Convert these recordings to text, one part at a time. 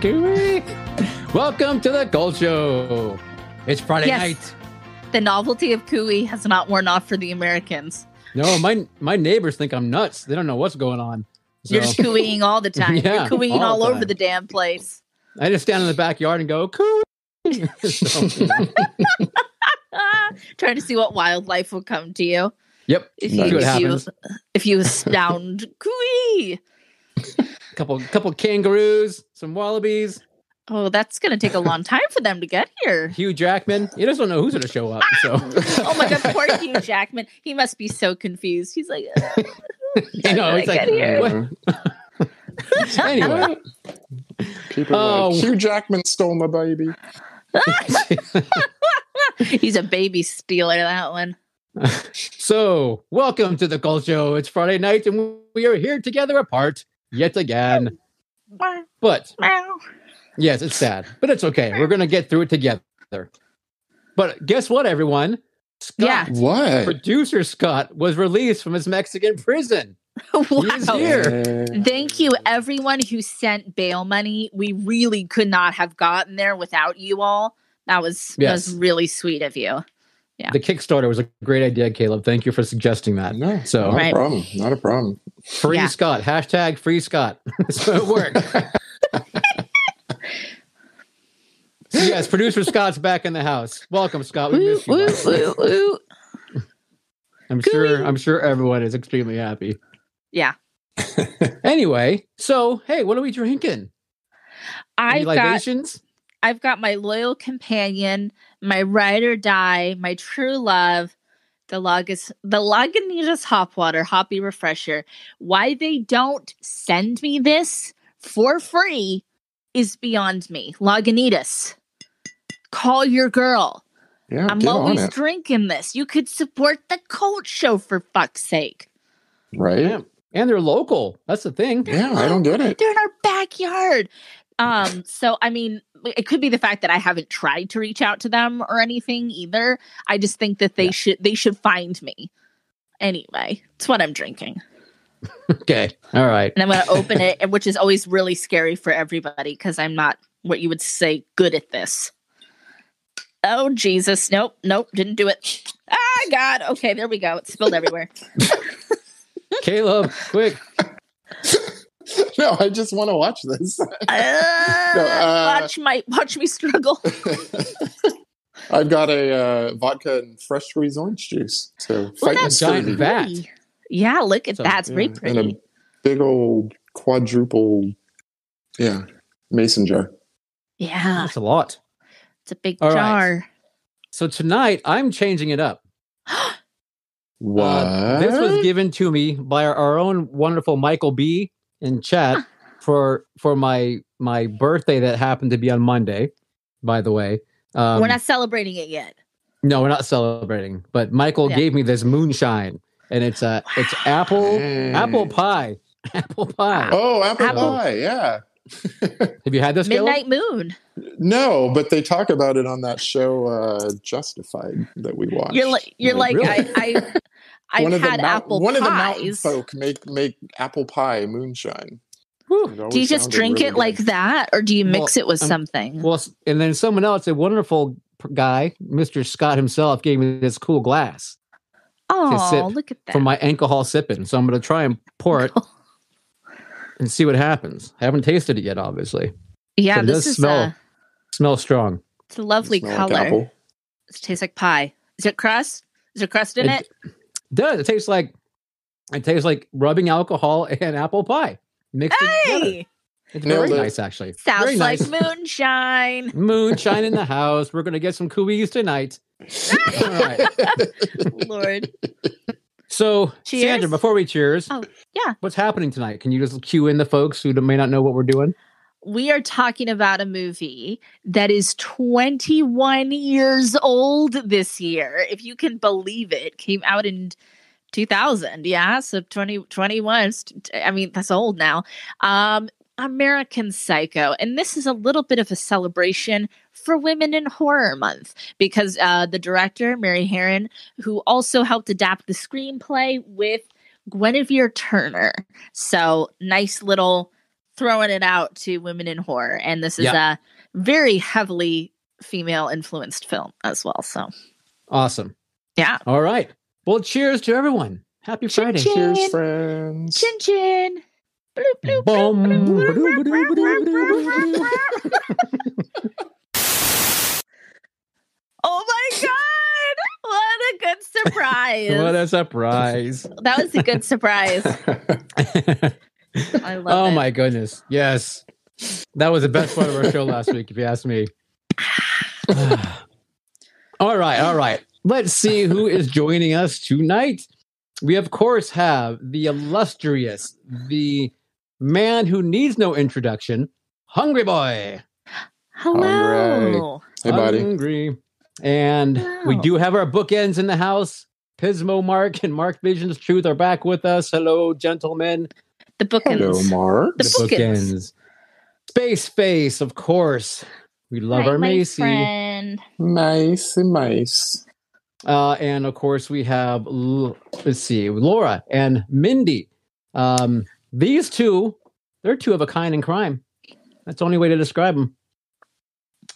Cooey. Welcome to the Cult Show. It's Friday Yes. night. The novelty of cooey has not worn off for the Americans. No, my my neighbors think I'm nuts. They don't know what's going on. So You're just cooeying all the time. Yeah, You're cooeying all all, over the damn place. I just stand in the backyard and go cooey. So, you know. Ah, trying to see what wildlife will come to you Yep. if you if you, if you astound cooey. Couple couple kangaroos, some wallabies, Oh, that's gonna take a long time for them to get here. Hugh Jackman. You just don't know who's gonna show up. So Oh my god, poor Hugh Jackman. He must be so confused. He's like, uh, you know, How it's did I like get here? anyway. People are Oh. like, Hugh Jackman stole my baby. he's a baby stealer. That one. So, welcome to the Cult Show. It's Friday night, and we are here together apart yet again. But yes, it's sad, but it's okay. We're gonna get through it together. But guess what, everyone? Yeah. Scott, What? producer Scott was released from his Mexican prison. He's wow. here. Thank you, everyone who sent bail money. We really could not have gotten there without you all. That was that was really sweet of you. Yeah. The Kickstarter was a great idea, Caleb. Thank you for suggesting that. no, So- not Right. a problem. Not a problem. Free Yeah. Scott. Hashtag free Scott. so it worked. so yes, producer Scott's back in the house. Welcome, Scott. We Woo, missed you. woo, bud. woo, woo. I'm sure. I'm sure everyone is extremely happy. Yeah. Anyway, so hey, what are we drinking? Any I've got libations? I've got my loyal companion, my ride or die, my true love, the Lagas the Lagunitas hop water hoppy refresher. Why they don't send me this for free is beyond me. Lagunitas. Call your girl. Yeah, I'm always drinking this. You could support the cult show for fuck's sake. Right? Yeah. And they're local. That's the thing. Yeah, I don't get it. They're in our backyard. Um, so I mean, it could be the fact that I haven't tried to reach out to them or anything either. I just think that they Yeah. should they should find me. Anyway, it's what I'm drinking. Okay. All right. And I'm gonna open it, which is always really scary for everybody because I'm not what you would say good at this. Oh Jesus. Nope, nope, didn't do it. Ah God. Okay, there we go. It spilled everywhere. Caleb, quick. No, I just want to watch this. Ah, uh, watch my watch me struggle. I've got a uh, vodka and fresh squeezed orange juice. So Ooh, fighting that's giant scurvy. vat. Yeah, look at So, that. It's very Yeah, pretty. And a big old quadruple, yeah, mason jar. yeah, That's a lot. it's a big All right. jar. So tonight I'm changing it up. What? Uh, this was given to me by our, our own wonderful Michael B in chat for for my my birthday that happened to be on Monday. By the way, um, We're not celebrating it yet. no, we're not celebrating. But Michael Yeah. gave me this moonshine, and it's uh, it's apple Dang. apple pie, apple pie. Oh, apple, Apple- pie. Yeah. Have you had this? Caleb? Midnight Moon. No, but they talk about it on that show, uh, Justified, that we watched. You're like you're like Really? I I I've one of the had mount- apple one of the mountain pies. folk make make apple pie moonshine. Whew. It always Do you just drink really it like that, or do you mix Well, it with um, something? Well, and then someone else, a wonderful guy, Mr. Scott himself, gave me this cool glass oh, look at that! for my alcohol sipping. So I'm going to try and pour it and see what happens. haven't tasted it yet, obviously. yeah, so it this does is smell- a Smells strong. it's a lovely Smell like color. apple. it tastes like pie. Is it crust? Is there crust in It- it? Does. It tastes like it tastes like rubbing alcohol and apple pie mixed together. It's Nailed very it. nice, actually. sounds very like nice. moonshine. Moonshine in the house. We're going to get some cooies tonight. All right. Lord, So, Cheers. Sandra, before we cheers, Oh, yeah. what's happening tonight? Can you just cue in the folks who may not know what we're doing? We are talking about a movie that is 21 years old this year. If you can believe it, came out in 2000. Yeah, so 2021. I mean, that's old now. Um, American Psycho. And this is a little bit of a celebration for Women in Horror Month because uh, the director, Mary Harron, who also helped adapt the screenplay with Guinevere Turner. So nice little throwing it out to women in horror. And this is Yeah. a very heavily female influenced film as well. So Awesome. yeah. All right. Well, cheers to everyone. Happy Chin Friday. chin. Cheers, friends. Chin chin. Oh my god! What a good surprise. What a surprise. that was a good surprise. I love oh it. my goodness. Yes. That was the best part of our show last week, if you ask me. all right. All right. Let's see who is joining us tonight. We, of course, have the illustrious, the man who needs no introduction, Hungry Boy. Hello. Hey, buddy. Hungry. And we do have our bookends in the house. Pismo Mark and Mark Visions Truth are back with us. Hello, gentlemen. The bookends. Hello, Mark. The The bookends. bookends. Space Face, of course. We love Hi, our my Macy. friend. Nice and nice. Uh, and of course, we have, let's see, Laura and Mindy. Um, these two, they're two of a kind in crime. That's the only way to describe them.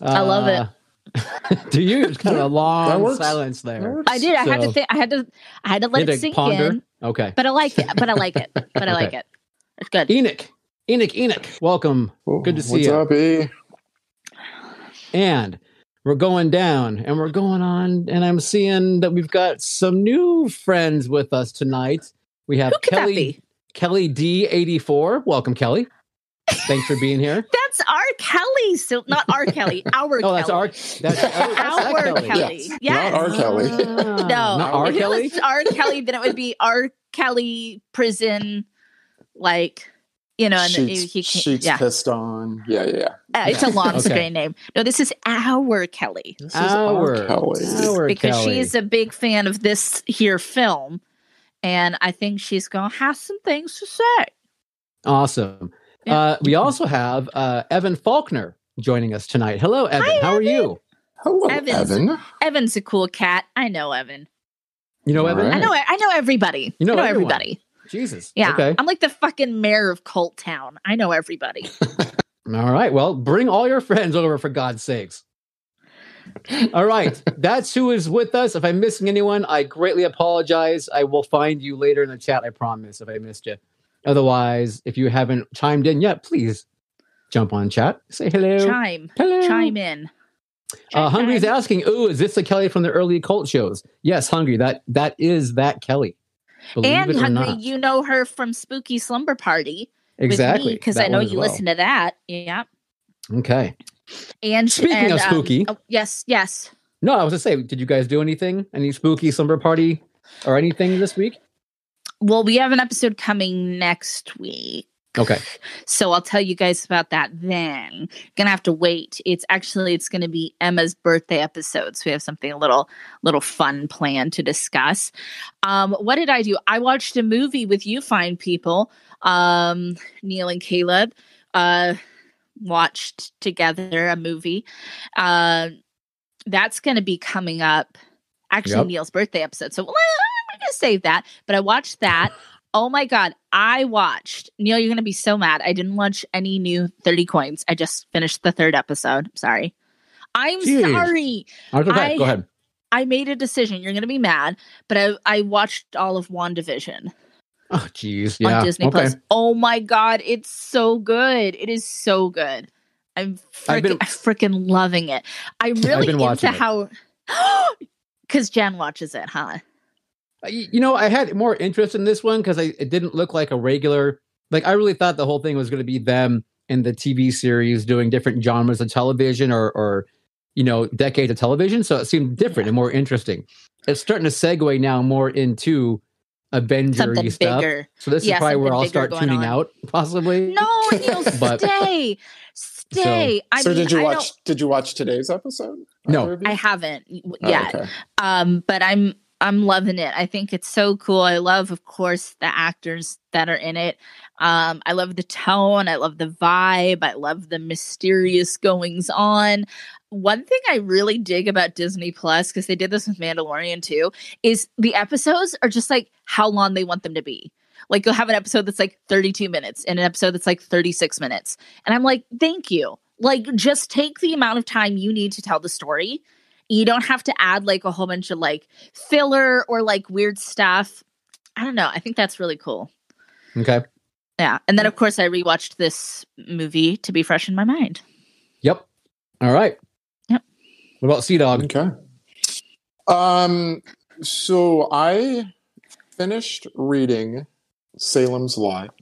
I love it. it. do you? It's kind of a long silence there. I did. I had to think. I had to. I had to let it sink ponder? in. Okay. But I like it. But I like it. But I like it. It's good. Enoch, Enoch, Enoch, welcome. Oh, Good to see you. What's up, E? And we're going down and we're going on. And I'm seeing that we've got some new friends with us tonight. We have Who could that Kelly. Kelly D84. Welcome, Kelly. Thanks for being here. That's our Kelly. So not our Kelly. Our Oh, that's Kelly. our that's, oh, that's that Our Kelly. Kelly. Yes. Yes. Not R. Kelly. Ah, No, not R. if Kelly. it was R. Kelly, then it would be our Kelly prison, like you know, and Sheets, he, he sheets yeah, pissed on. Yeah, yeah, yeah. Uh, it's a long Okay. screen name. No, this is our Kelly This is Our, R. Kelly. our because Kelly. she's a big fan of this here film, and I think she's gonna have some things to say. awesome. Yeah. Uh, we also have uh, Evan Faulkner joining us tonight. Hello, Evan. Hi, How are you? Hello, Evans. Evan. Evan's a cool cat. I know Evan. You know, All Evan. right. I know. I know everybody. You know I know everyone. everybody. Jesus. Yeah, Okay. I'm like the fucking mayor of Cult Town. I know everybody. All right. Well, bring all your friends over for God's sakes. All right. That's who is with us. If I'm missing anyone, I greatly apologize. I will find you later in the chat, I promise, if I missed you. Otherwise, if you haven't chimed in yet, please jump on chat. Say hello. Chime, hello. chime in. Uh, Hungry's asking, "Ooh, is this the Kelly from the early cult shows?" Yes, Hungry. That that is that Kelly. Believe and it or Hungry, not. you know her from Spooky Slumber Party exactly because I know you well. listen to that. Yeah. Okay. And Speaking and, of um, spooky. oh, yes, yes. No, I was gonna say, did you guys do anything? Any spooky slumber party or anything this week? Well, we have an episode coming next week. Okay. So I'll tell you guys about that then. Gonna have to wait. It's actually it's gonna be Emma's birthday episode. So we have something a little little fun planned to discuss. Um, what did I do? I watched a movie with you fine people, um, Neil and Caleb. Uh watched together a movie. Uh that's gonna be coming up actually Yep. Neil's birthday episode. So well, I'm gonna save that. But I watched that. Oh my god, I watched Neil. You're gonna be so mad. I didn't watch any new thirty coins. I just finished the third episode. Sorry. I'm Jeez. sorry. Okay, I- go ahead. I made a decision. You're gonna be mad, but I I watched all of WandaVision Oh, jeez. Yeah. on Disney okay. Plus. Oh my god, it's so good. It is so good. I'm freaking freaking loving it. I'm really into how because Jen watches it, huh? Uh, y- You know, I had more interest in this one because it didn't look like a regular. Like, I really thought the whole thing was going to be them in the TV series doing different genres of television or, or, you know, decades of television. So it seemed different and more interesting. It's starting to segue now more into Avenger Something stuff. bigger. So this Yeah, is probably where I'll start going tuning on. out, possibly. No, Neil, But- stay, stay. I so mean, did you I watch? don't- Did you watch today's episode? No. Either of you? I haven't Oh, yet. okay. um but i'm i'm loving it. I think it's so cool. I love of course the actors that are in it. Um i love the tone. I love the vibe. I love the mysterious goings on. One thing i really dig about disney plus because they did this with mandalorian too is the episodes are just like how long they want them to be. Like you'll have an episode that's like 32 minutes and an episode that's like 36 minutes. And i'm like thank you. Like just take the amount of time you need to tell the story you don't have to add like a whole bunch of like filler or like weird stuff. I don't know. I think that's really cool. Okay. Yeah. And then of course I rewatched this movie to be fresh in my mind. Yep. All right. Yep. What about Sea Dog? Okay. Um. So I finished reading Salem's Lot.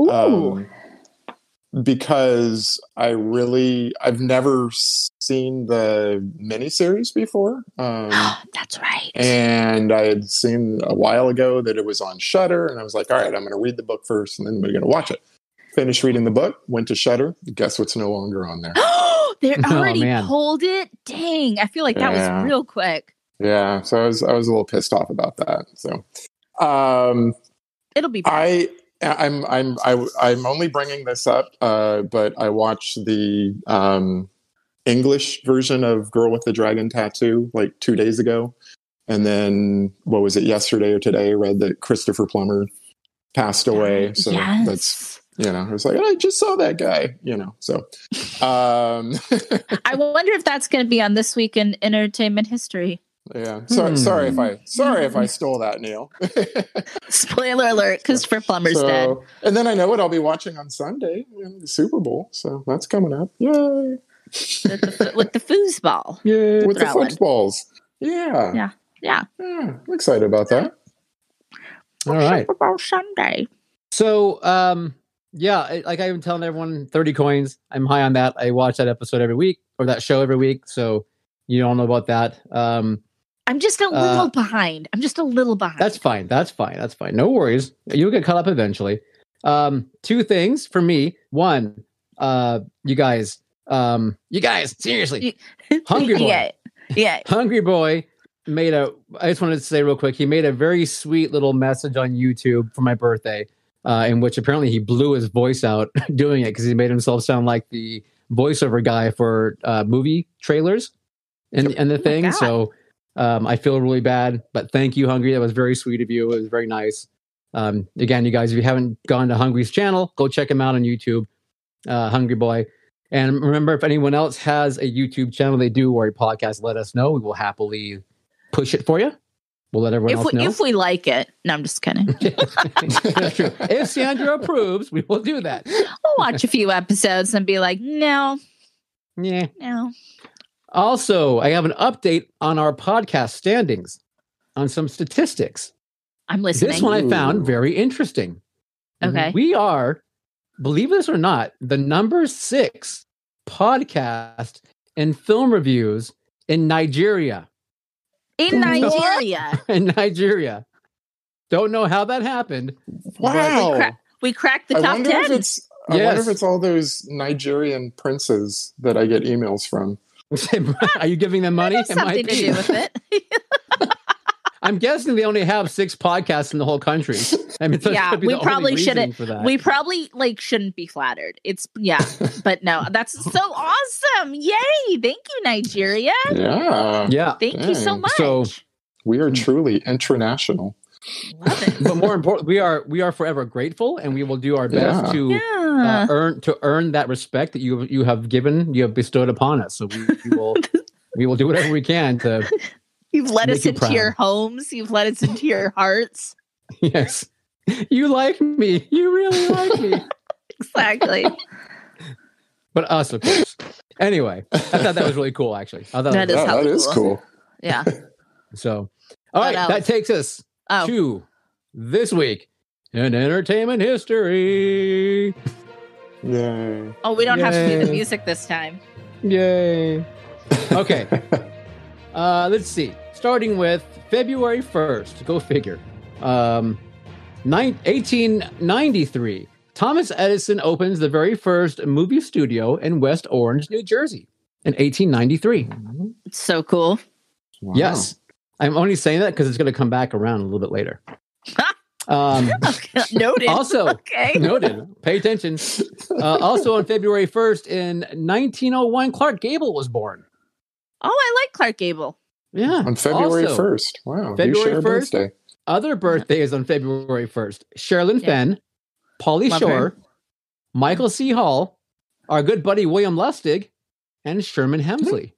Ooh. um, because I really I've never seen the miniseries before, um, that's right. and I had seen a while ago that it was on Shudder, and I was like, all right, I'm going to read the book first, and then we're going to watch it. Finished reading the book, went to Shudder. Guess what's no longer on there? Oh they Oh, already man. pulled it. Dang. I feel like that Yeah. was real quick. Yeah, so I was I was a little pissed off about that. So, um, It'll be back. I I'm I'm I, I'm only bringing this up, uh, but I watched the um, English version of Girl with the Dragon Tattoo like two days ago, and then what was it yesterday or today? I read that Christopher Plummer passed away. So yes. that's you know I was like I just saw that guy. You know so. Um, I wonder if that's going to be on this week in entertainment history. Yeah. Sorry, Hmm. sorry if I sorry if I stole that, Neil. Spoiler alert, Christopher Plummer's So- dead. And then I know what I'll be watching on Sunday, you the Super Bowl. So that's coming up. Yay. With the, with the foosball. Yeah. With the Throwing. footballs. Yeah. Yeah. Yeah. Yeah, I'm excited about that. All right. Super Bowl Sunday. So, um, yeah, like I've been telling everyone, 30 coins. I'm high on that. I watch that episode every week or that show every week. So you all know about that. Um, I'm just a Uh, little behind. I'm just a little behind. That's fine. That's fine. That's fine. No worries. You'll get caught up eventually. Um, two things for me. One, uh, you guys, um, you guys, seriously, Hungry Boy. yeah. Yeah. Hungry Boy made a. I just wanted to say real quick. He made a very sweet little message on YouTube for my birthday, uh, in which apparently he blew his voice out doing it because he made himself sound like the voiceover guy for uh, movie trailers and and the Oh thing. God. So um, I feel really bad, but thank you, Hungry. That was very sweet of you. It was very nice. Um, again, you guys, if you haven't gone to Hungry's channel, go check him out on YouTube, uh, Hungry Boy. And remember, if anyone else has a YouTube channel they do or a podcast, let us know. We will happily push it for you. We'll let everyone If else we, know. if we like it. No, I'm just kidding. That's true. If Sandra approves, we will do that. I'll watch a few episodes and be like, no, Yeah. no. Also, I have an update on our podcast standings on some statistics. I'm listening. This one I found very interesting. Okay. We are, believe this or not, the number six podcast and film reviews in Nigeria. In Nigeria, In Nigeria. Don't know how that happened. Wow. cra- we cracked the I top wonder if it's I wonder if it's all those Nigerian princes that I get emails from. Are you giving them money? It might something to do with it. I'm guessing they only have six podcasts in the whole country. I mean, that's Yeah, we probably shouldn't- we probably like shouldn't be flattered. It's yeah, but no, that's so awesome! Yay! Thank you, Nigeria. Yeah. yeah. Thank you so much. So- We are truly international. Love it. but more important, we are we are forever grateful, and we will do our best Yeah. to Yeah. Uh, earn to earn that respect that you you have given you have bestowed upon us. So we, we will we will do whatever we can to You've let make us you into proud. your homes. You've let us into your hearts. yes. You like me. You really like me. Exactly. But us, of course. Anyway, I thought that was really cool. Actually, I thought That was is Yeah, hella that is cool. cool. Yeah. so. All What right, that takes us Oh, to this week in entertainment history. Yay. oh, we don't have to do the music this time. Yay. Okay. uh, let's see. Starting with February 1st. Go figure. Um, nine, 1893. Thomas Edison opens the very first movie studio in West Orange, New Jersey in 1893. It's so cool. Wow. Yes. I'm only saying that because it's going to come back around a little bit later. Um, Okay, Noted. also, okay. noted. Pay attention. Uh, also, on February 1st in 1901, Clark Gable was born. Oh, I like Clark Gable. Yeah. On February Also, 1st. Wow. you February share a 1st? birthday. Other birthdays on February 1st Sherilyn Yeah. Fenn, Pauly Love Shore, her. Michael C. Hall, our good buddy William Lustig, and Sherman Hemsley.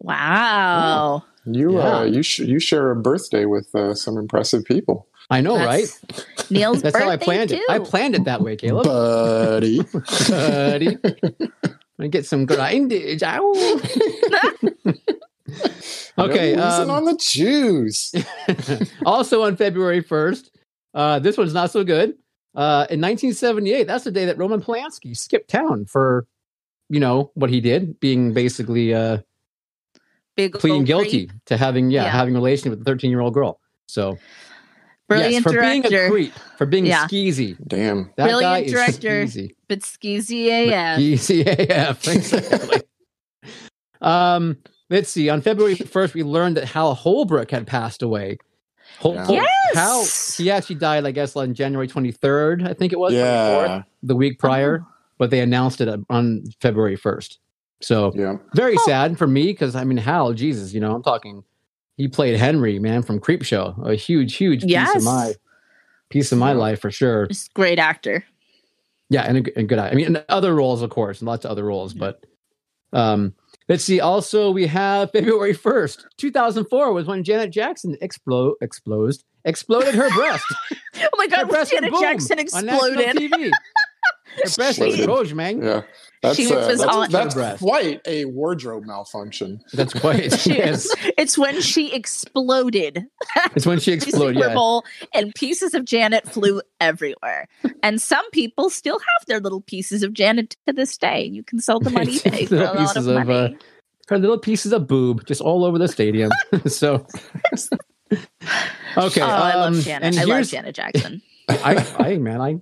Wow. You uh, you sh- you share a birthday with uh, some impressive people, I know, That's right? Neil's That's how I birthday, planned it. I planned it that way, Caleb. buddy. Buddy. I get some grindage. Ow. okay. No losing um, on the Jews. also on February 1st, uh, this one's not so good. Uh, in 1978, that's the day that Roman Polanski skipped town for, you know, what he did, being basically uh, Big pleading guilty creep. to having, yeah, Yeah. having a relation with a 13 year old girl. So, Brilliant yes, for being a director, creep, for being Yeah. skeezy. Damn. That Brilliant guy director. is skeezy. but skeezy AF. Skeezy AF. Exactly. um, let's see. On February 1st, we learned that Hal Holbrook had passed away. Hol- Yeah. Hol- Yes! Hal, he actually died, I guess, on January 23rd, I think it was, 24th, Yeah. the week prior, Oh. but they announced it on February 1st. So Yeah. very Oh. sad for me because I mean, Hal, Jesus, you know, I'm talking, he played Henry, man, from Creep Show, a huge, huge piece of my piece of my life for sure. Just great actor. Yeah, and a, g- and good. I mean, and other roles, of course, and lots of other roles. But um, let's see. Also, we have February first, two thousand four, was when Janet Jackson explode exploded exploded her breast. Oh my her God, breast Janet boom Jackson on national exploded. TV. Her breast exploded, man. Yeah. That's, She uh, was that's, on- that's Breast. quite a wardrobe malfunction. That's quite. She- yes, It's when she exploded. it's when she exploded. Super Yeah, and pieces of Janet flew everywhere. And some people still have their little pieces of Janet to this day. You can sell them on eBay for a lot pieces of of, money. uh, her little pieces of boob just all over the stadium. so. Okay. oh, I um, love Janet. and I love Janet Jackson. I, I man, I,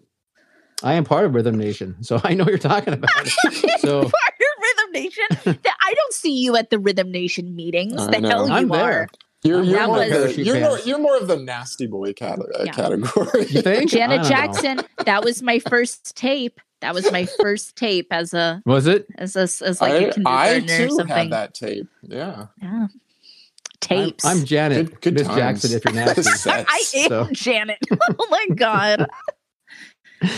I am part of Rhythm Nation, so I know you're talking about. It. So Part of Rhythm Nation. That- I don't see you at the Rhythm Nation meetings. I the know. hell you I'm are. there. You're, you're, more, my of the, you're, more, you're more of the nasty boy cat- uh, Yeah. category. you think Janet don't know. Jackson. That was my first tape. That was my first tape as a was it? as a as like a I, I kindergarten or too something. had that tape. Yeah. Yeah. I'm, Tapes. I'm Janet, Good- good Miss. Jackson. If you're nasty, I am so. Janet. oh my god.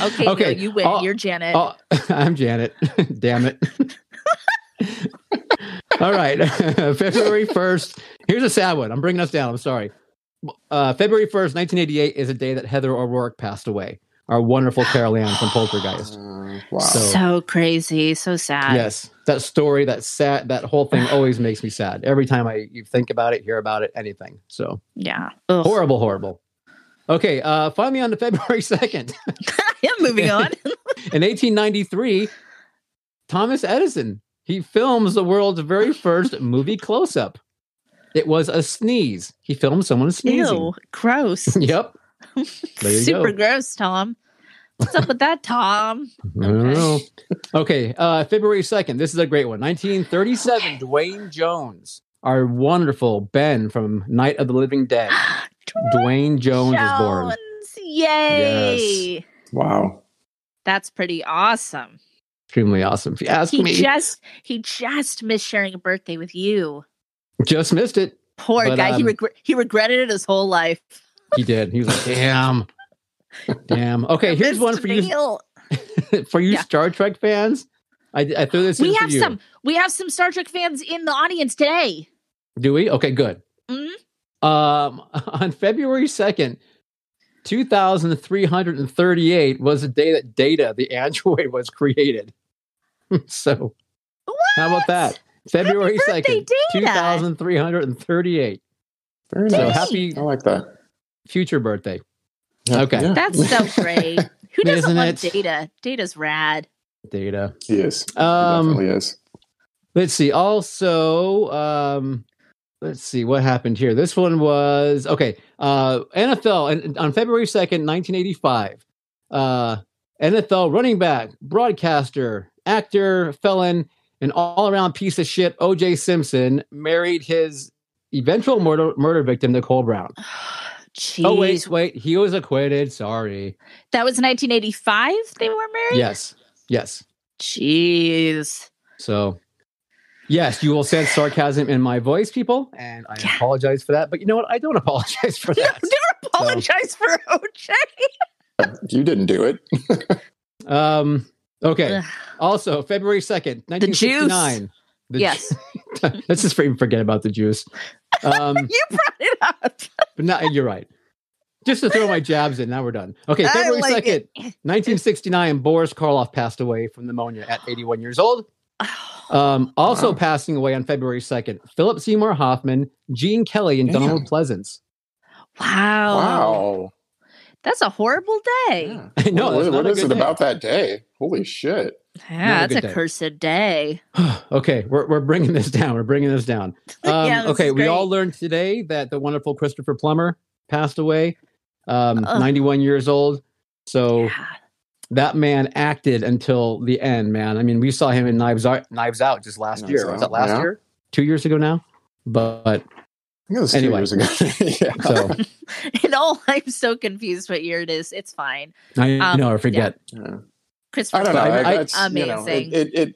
Okay, Okay, you win. I'll- You're Janet. oh, I'm Janet. Damn it. All right, February first. Here's a sad one. I'm bringing us down. I'm sorry. Uh, February first, 1988, is a day that Heather O'Rourke passed away. Our wonderful Carol Ann from Poltergeist. Wow. So- so crazy, so sad. Yes, that story, that sad, that whole thing always makes me sad. Every time I you think about it, hear about it, anything. So Yeah. Ugh. horrible, horrible. Okay, uh, me on the February second, yeah. Moving on. in 1893, Thomas Edison he films the world's very first movie close-up. It was a sneeze. He filmed someone sneezing. Ew. Gross. Yep. There you Super go. gross, Tom. What's up with that, Tom? I don't know. Okay, uh, February 2nd. This is a great one. 1937, Duane Jones, our wonderful Ben from Night of the Living Dead. Duane Jones is born. Jones, Yay. wow. That's pretty awesome. Extremely awesome. If you ask He me, just he just missed sharing a birthday with you. just missed it. Poor But, guy. he um, regret he regretted it his whole life. He did. He was like, damn. Damn. Okay, here's one for you for you Yeah. Star Trek fans. I, I threw this in We for have you. some we have some Star Trek fans in the audience today. Do we? Okay, good. Mhm. Um, on February 2nd, 2338 was the day that Data, the android, was created. so, how about that? February Happy 2nd, Data. 2338. Very So nice. happy I like that. future birthday. Yeah, Okay. yeah. That's so great. Who doesn't Isn't love it? data? Data's rad. Data. he is. He Um, definitely is. Let's see. Also, um, let's see what happened here. This one was okay. Uh, NFL and on February second, nineteen eighty five. Uh, NFL running back, broadcaster, actor, felon, an all around piece of shit. O.J. Simpson married his eventual murder murder victim, Nicole Brown. Jeez. Oh wait, wait, he was acquitted. Sorry. That was 1985 they were married? Yes, yes. Jeez. So, yes, you will sense sarcasm in my voice, people, and I Yeah. apologize for that. But you know what? I don't apologize for No, that. don't apologize for OJ. You didn't do it. Um. Okay. Ugh. Also, February second, nineteen sixty nine. Yes. Let's just even forget about the juice. Um, You brought it up. but not. You're right. Just to throw my jabs in. Now we're done. Okay, February second, it. nineteen sixty nine. Boris Karloff passed away from pneumonia at eighty one years old. Um, also Wow. passing away on February 2nd, Philip Seymour Hoffman, Gene Kelly, and Damn. Donald Pleasence. wow. Wow. That's a horrible day. Yeah. I know. What- that's not what a is good it day. about that day? Holy shit. Yeah, Not a that's good a cursed day. okay, we're, we're bringing this down. We're bringing this down. Um, Yeah, this okay, we all learned today that the wonderful Christopher Plummer passed away, um, Ugh. 91 years old. So Yeah. That man acted until the end, man. I mean, we saw him in Knives Out, Knives Out just last Knives year. Was that last yeah. year? Two years ago now? But I think it was Anyway. two years ago. yeah. so And all I'm so confused what year it is. It's fine. I Um, know I forget. Yeah. Christopher I don't know. I- Plummer, I- it's, you know, amazing. it, it, it,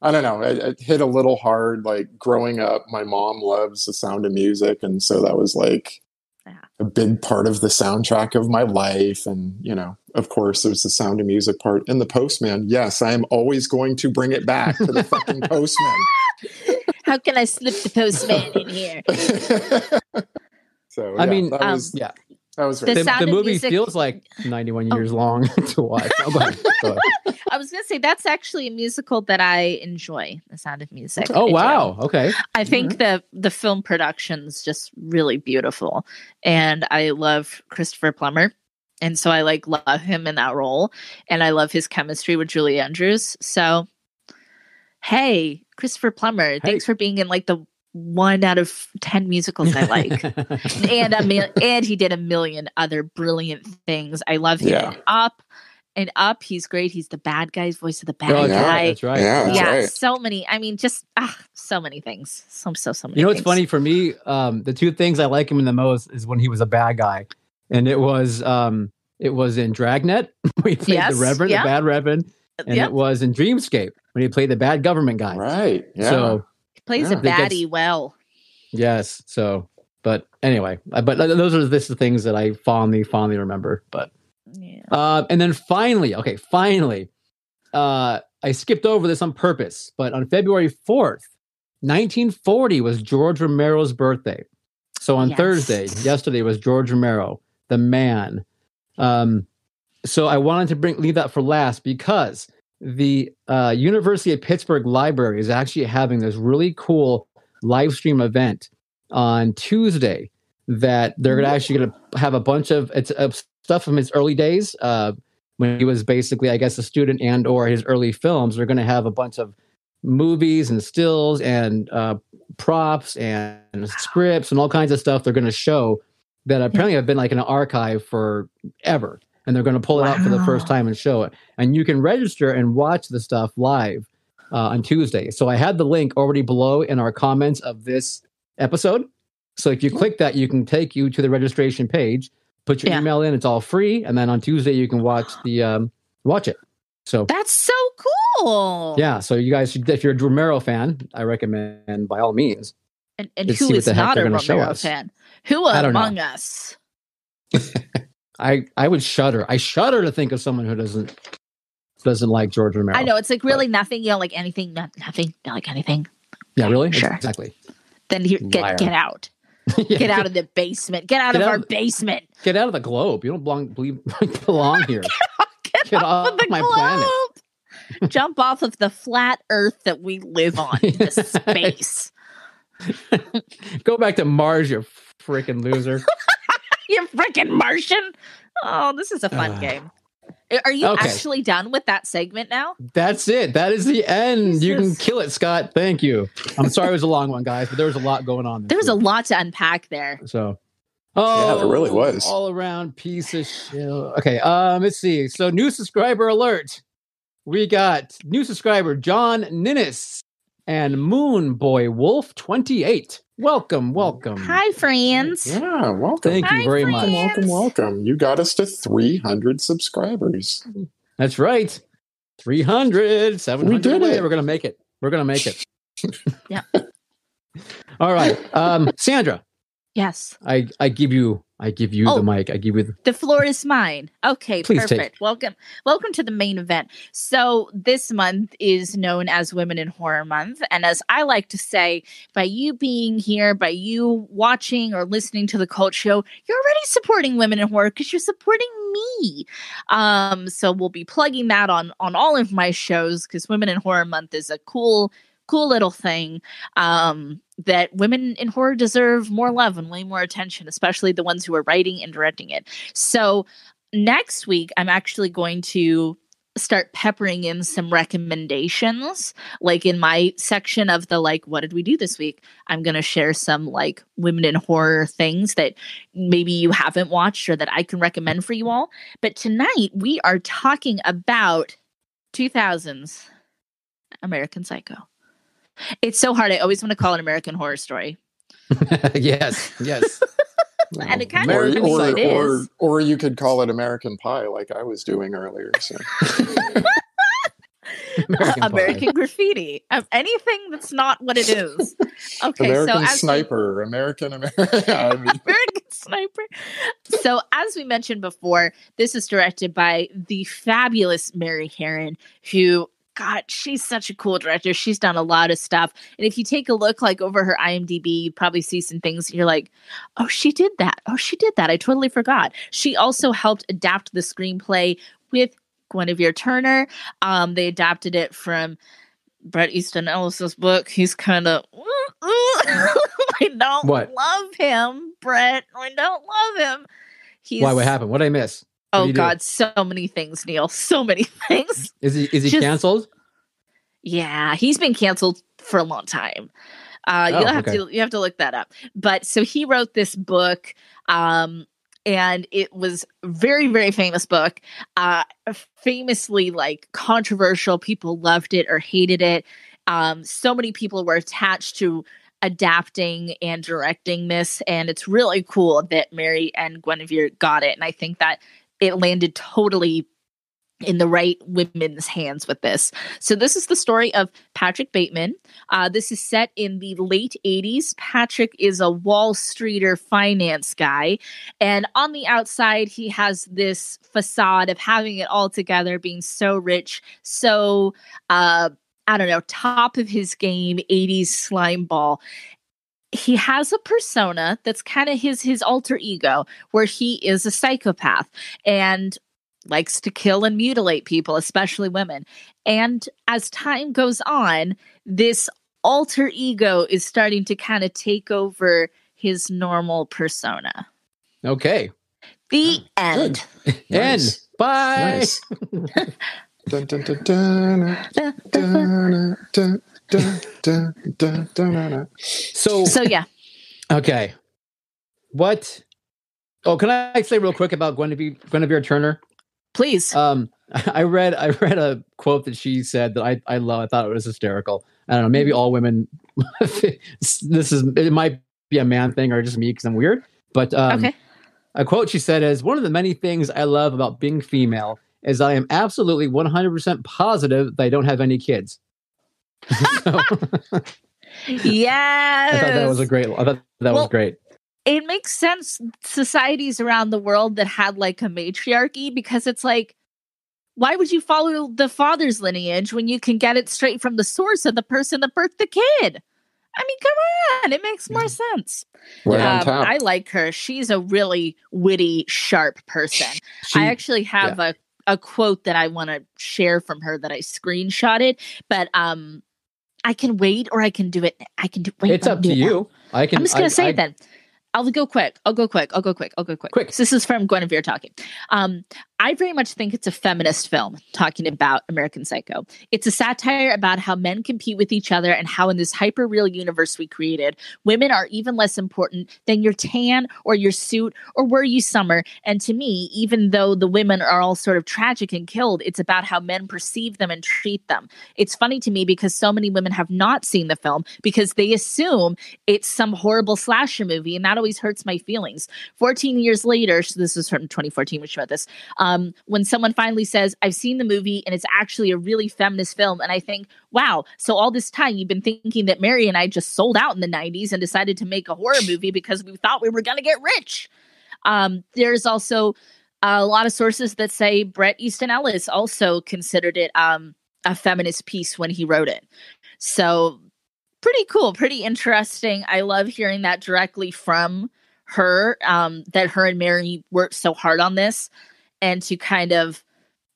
I don't know. It, it hit a little hard. Like growing up, my mom loves the sound of music, and so that was like Yeah. a big part of the soundtrack of my life. And you know, of course, there's the sound of music part. And the Postman. Yes, I am always going to bring it back to the fucking Postman. How can I slip the postman in here? so I mean, that um, was Yeah. That was the The, the movie Music- feels like 91 Oh. years long to watch. Oh, go ahead. Go ahead. I was gonna say that's actually a musical that I enjoy. The Sound of Music. Oh I do. wow. Okay. I think the the film production's just really beautiful, and I love Christopher Plummer, and so I like love him in that role, and I love his chemistry with Julie Andrews. So, hey, Christopher Plummer, thanks for being in like the one out of ten musicals I like. and a mil- and he did a million other brilliant things. I love him Yeah. Up. And Up, he's great. He's the bad guy's voice of the bad Oh, that's Yeah. guy. right. That's right. Yeah, that's yeah, right. so many. I mean, just ah, so many things. So so so many. You know what's things. funny for me? Um, the two things I like him in the most is when he was a bad guy, and it was um, it was in Dragnet when he played Yes, the Reverend, yeah. the bad Reverend, and Yep, it was in Dreamscape when he played the bad government guy. right. Yeah. So he plays yeah. a baddie well. yes, so but anyway, but those are this the things that I fondly fondly remember. But Yeah. Uh, and then finally, okay, finally, uh, I skipped over this on purpose, but on February 4th, 1940 was George Romero's birthday. So on Yes. Thursday, yesterday was George Romero, the man. Um, so I wanted to bring leave that for last because the uh, University of Pittsburgh Library is actually having this really cool live stream event on Tuesday that they're actually going to have a bunch of it's uh, stuff from his early days uh, when he was basically, I guess, a student and or his early films. They're going to have a bunch of movies and stills and uh, props and scripts and all kinds of stuff they're going to show that apparently have been like in an archive for ever and they're going to pull it out for the first time and show it and you can register and watch the stuff live uh, on tuesday so i had the link already below in our comments of this episode so if you click that you can take you to the registration page put your Yeah. email in it's all free and then on tuesday you can watch the um, watch it so That's so cool. yeah, so you guys, if you're a Romero fan, I recommend by all means. And, and who is not a Romero fan? Who I don't know. among us? I I would shudder. I shudder to think of someone who doesn't doesn't like George Romero. I know it's like really nothing. You know, like anything, not, nothing, not like anything. Yeah, really? Sure. Exactly. Then you Liar. get get out, Yeah, get out of the basement, get out Get of out our of- basement. Get out of the globe. You don't belong belong here. Get, Get off off of the my globe. planet. Jump off of the flat Earth that we live on into space. Go back to Mars, you freaking loser. You freaking Martian. Oh, this is a fun Ah. game. Are you Okay. actually done with that segment now? That's it. That is the end. You can kill it, Scott. Thank you. I'm sorry it was a long one, guys, but there was a lot going on. this There was a lot to unpack there. So, oh, there really was. all around piece of shit. Okay, um, let's see. So, new subscriber alert. We got new subscriber John Ninnis and Moon Boy Wolf 28. Welcome, welcome. Hi, friends. Yeah, welcome. Thank you very friends. much. Welcome, welcome. You got us to 300 subscribers. That's right. 300, 700 did away. it. We're going to make it. We're going to make it. Yeah. All right. Um, Sandra, Yes. I, I give you I give you Oh. the mic. I give you the The floor is mine. Okay, Please take perfect. Welcome. Welcome to the main event. So, this month is known as Women in Horror Month, and as I like to say, by you being here, by you watching or listening to the Cult Show, you're already supporting women in horror because you're supporting me. Um, so we'll be plugging that on on all of my shows because Women in Horror Month is a cool cool little thing um, that women in horror deserve more love and way more attention, especially the ones who are writing and directing it. So next week, I'm actually going to start peppering in some recommendations. Like in my section of the like what did we do this week? I'm going to share some like women in horror things that maybe you haven't watched or that i can recommend for you all. But tonight we are talking about 2000s american psycho it's so hard i always want to call it american horror story yes, yes. And it kind or, of- or, it or, is. or you could call it American Pie, like I was doing earlier. So. American American graffiti. Um, anything that's not what it is. Okay, American so as we- Sniper, American American. I mean, American Sniper. So, as we mentioned before, this is directed by the fabulous Mary Harron, who, God, she's such a cool director. She's done a lot of stuff. And if you take a look like over her IMDb, you'd probably see some things you're like, oh, she did that. Oh, she did that. I totally forgot. She also helped adapt the screenplay with Guinevere Turner. Um, they adapted it from Bret Easton Ellis's book. He's kind of, I don't What? love him, Bret. I don't love him. He's, Why? What happened? What did I miss? Oh he do? God, so many things, Neil. So many things. Is he is he Just- canceled? Yeah, he's been canceled for a long time. Uh, Oh, you'll have okay. to you have to look that up. But so he wrote this book, um, and it was very very famous book. Uh, famously like controversial. People loved it or hated it. Um, so many people were attached to adapting and directing this, and it's really cool that Mary and Guinevere got it. And I think that it landed totally in the right women's hands with this. So this is the story of Patrick Bateman. Uh, this is set in the late 80s. Patrick is a Wall Streeter finance guy. And on the outside, he has this facade of having it all together, being so rich, so, uh, I don't know, top of his game, 80s slime ball. He has a persona that's kind of his his alter ego where he is a psychopath and likes to kill and mutilate people, especially women. And as time goes on, this alter ego is starting to kind of take over his normal persona. Okay. The end. Nice. And bye. nice. Dun, dun, dun, dun, dun, dun, dun, dun, dun. So, so yeah. Okay. What? Oh, can I say real quick about Guinevere, Guinevere Turner? Please. Um, I read I read a quote that she said that I I love. I thought it was hysterical. I don't know. Maybe mm-hmm. all women. this is it might be a man thing or just me because I'm weird. But um, okay. a quote she said is one of the many things I love about being female is I am absolutely 100% positive that I don't have any kids. so, Yes. I thought that was a great. I thought that Well, was great. it makes sense societies around the world that had like a matriarchy because it's like why would you follow the father's lineage when you can get it straight from the source of the person that birthed the kid i mean come on it makes more sense Right on Um, top. i like her she's a really witty sharp person She, i actually have a, a quote that i want to share from her that i screenshotted but um i can wait or i can do it i can do wait it's up to it now. you. I can. I'm just gonna I- say I- it then. I'll go quick. I'll go quick. I'll go quick. I'll go quick. Quick. So this is from Guinevere talking. Um, I very much think it's a feminist film talking about American Psycho. It's a satire about how men compete with each other and how, in this hyper real universe we created, women are even less important than your tan or your suit or were you summer. And to me, even though the women are all sort of tragic and killed, it's about how men perceive them and treat them. It's funny to me because so many women have not seen the film because they assume it's some horrible slasher movie, and that always hurts my feelings. 14 years later, so this is from 2014, which wrote this um, when someone finally says, I've seen the movie and it's actually a really feminist film. And I think, wow, so all this time you've been thinking that Mary and I just sold out in the 90s and decided to make a horror movie because we thought we were going to get rich. Um, there's also a lot of sources that say Bret Easton Ellis also considered it um, a feminist piece when he wrote it. So pretty cool, pretty interesting. I love hearing that directly from her um, that her and Mary worked so hard on this and to kind of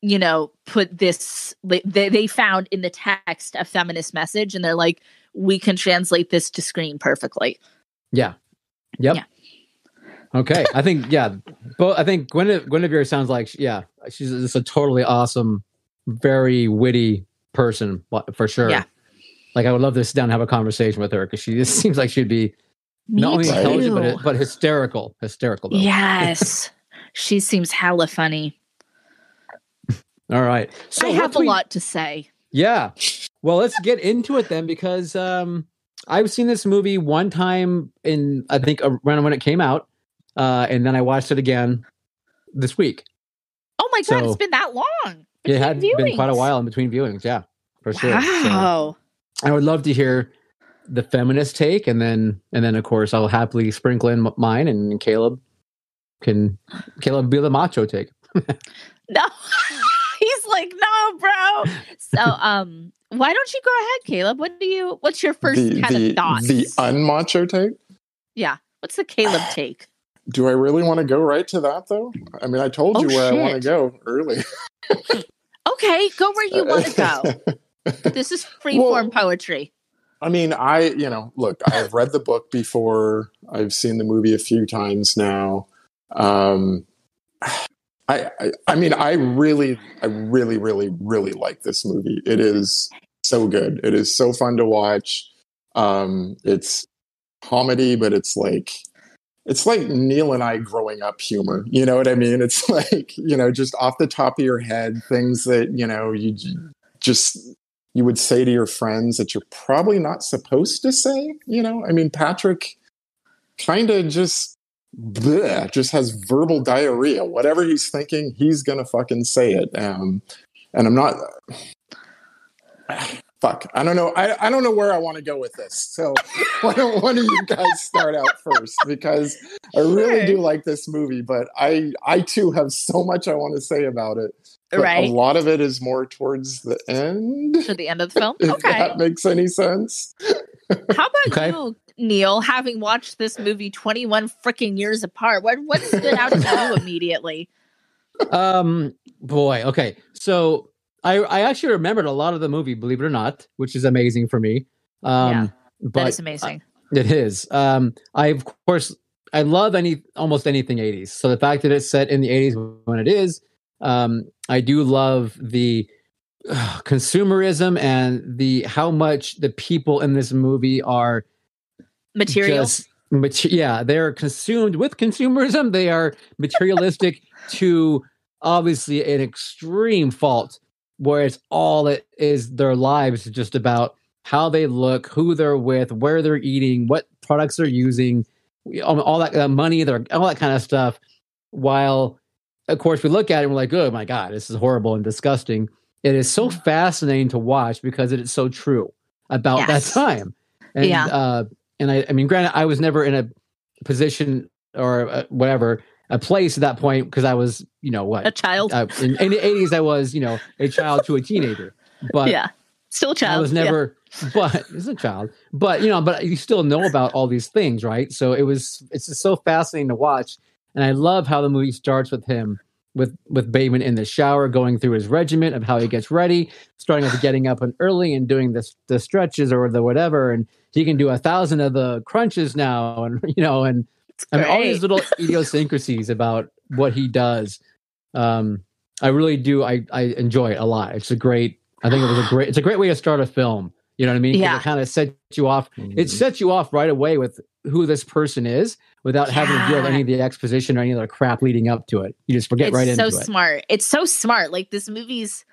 you know put this they, they found in the text a feminist message and they're like we can translate this to screen perfectly yeah yep Yeah. okay i think yeah but i think Gwene- guinevere sounds like yeah she's just a totally awesome very witty person for sure Yeah. like i would love to sit down and have a conversation with her because she just seems like she'd be Me not only too. intelligent but, but hysterical hysterical though. yes she seems hella funny all right so i have a we- lot to say Yeah. Well, let's get into it then because um I've seen this movie one time in I think around when it came out. Uh and then I watched it again this week. oh my god So- it's been that long it had between been quite a while in between viewings, yeah. For sure. So wow I would love to hear the feminist take and then and then of course I'll happily sprinkle in mine and Caleb can Caleb be the macho take. no he's like no bro so um why don't you go ahead caleb what do you what's your first the kind the, of thought? the unmacho take. yeah what's the caleb take Do I really want to go right to that though? I mean, I told Oh, you where I want to go early. okay go where you want to go this is free Well- form poetry I mean, I you know, look, I've read the book before. I've seen the movie a few times now. Um, I, I I mean, I really, I really, really, really like this movie. It is so good. It is so fun to watch. Um, it's comedy, but it's like it's like Neil and I growing up humor. You know what I mean? It's like you know, just off the top of your head, things that you know you just you would say to your friends that you're probably not supposed to say. You know, I mean, Patrick kind of just bleh, just has verbal diarrhea. Whatever he's thinking, he's gonna fucking say it. Um, and I'm not. Fuck, I don't know. I, I don't know where I want to go with this. So why don't one of you guys start out first? Because I really Sure. do like this movie, but I I too have so much I want to say about it. But right A lot of it is more towards the end. to the end of the film If okay that makes any sense. How about Okay. you neil having watched this movie 21 freaking years apart what what stood out to you immediately Um, boy, okay. So I I actually remembered a lot of the movie, believe it or not, which is amazing for me. Um, Yeah, but that is amazing It is. Um, I of course I love any almost anything '80s. So the fact that it's set in the '80s when it is, um, I do love the uh, consumerism and the how much the people in this movie are material just mate- yeah, they're consumed with consumerism. They are materialistic to obviously an extreme fault, where it's all it is their lives is just about how they look, who they're with, where they're eating, what products they're using, all all that uh, money, their all that kind of stuff. While, of course, we look at it and we're like, oh my god, this is horrible and disgusting. It is so fascinating to watch because it is so true about Yes. that time. And, Yeah. Uh, and I, I mean, granted, I was never in a position or uh, whatever, a place at that point because I was, you know, what a child uh, in, in the 80s, I was, you know, a child to a teenager. But yeah still a child I was yeah. never, but as a child, but you know, but you still know about all these things, right? So it was, it's just so fascinating to watch, and I love how the movie starts with him with with Bateman in the shower, going through his regiment of how he gets ready, starting with getting up and early and doing this the stretches or the whatever, and he can do a thousand of the crunches now, and you know, and I mean, all these little idiosyncrasies about what he does. Um, I really do. I I enjoy it a lot. It's a great. I think it was a great. It's a great way to start a film. You know what I mean? Yeah. It kind of sets you off. It sets you off right away with who this person is without having to deal with any of the exposition or any other crap leading up to it. You just forget it's right so into it. It's so smart. It's so smart. Like this movie's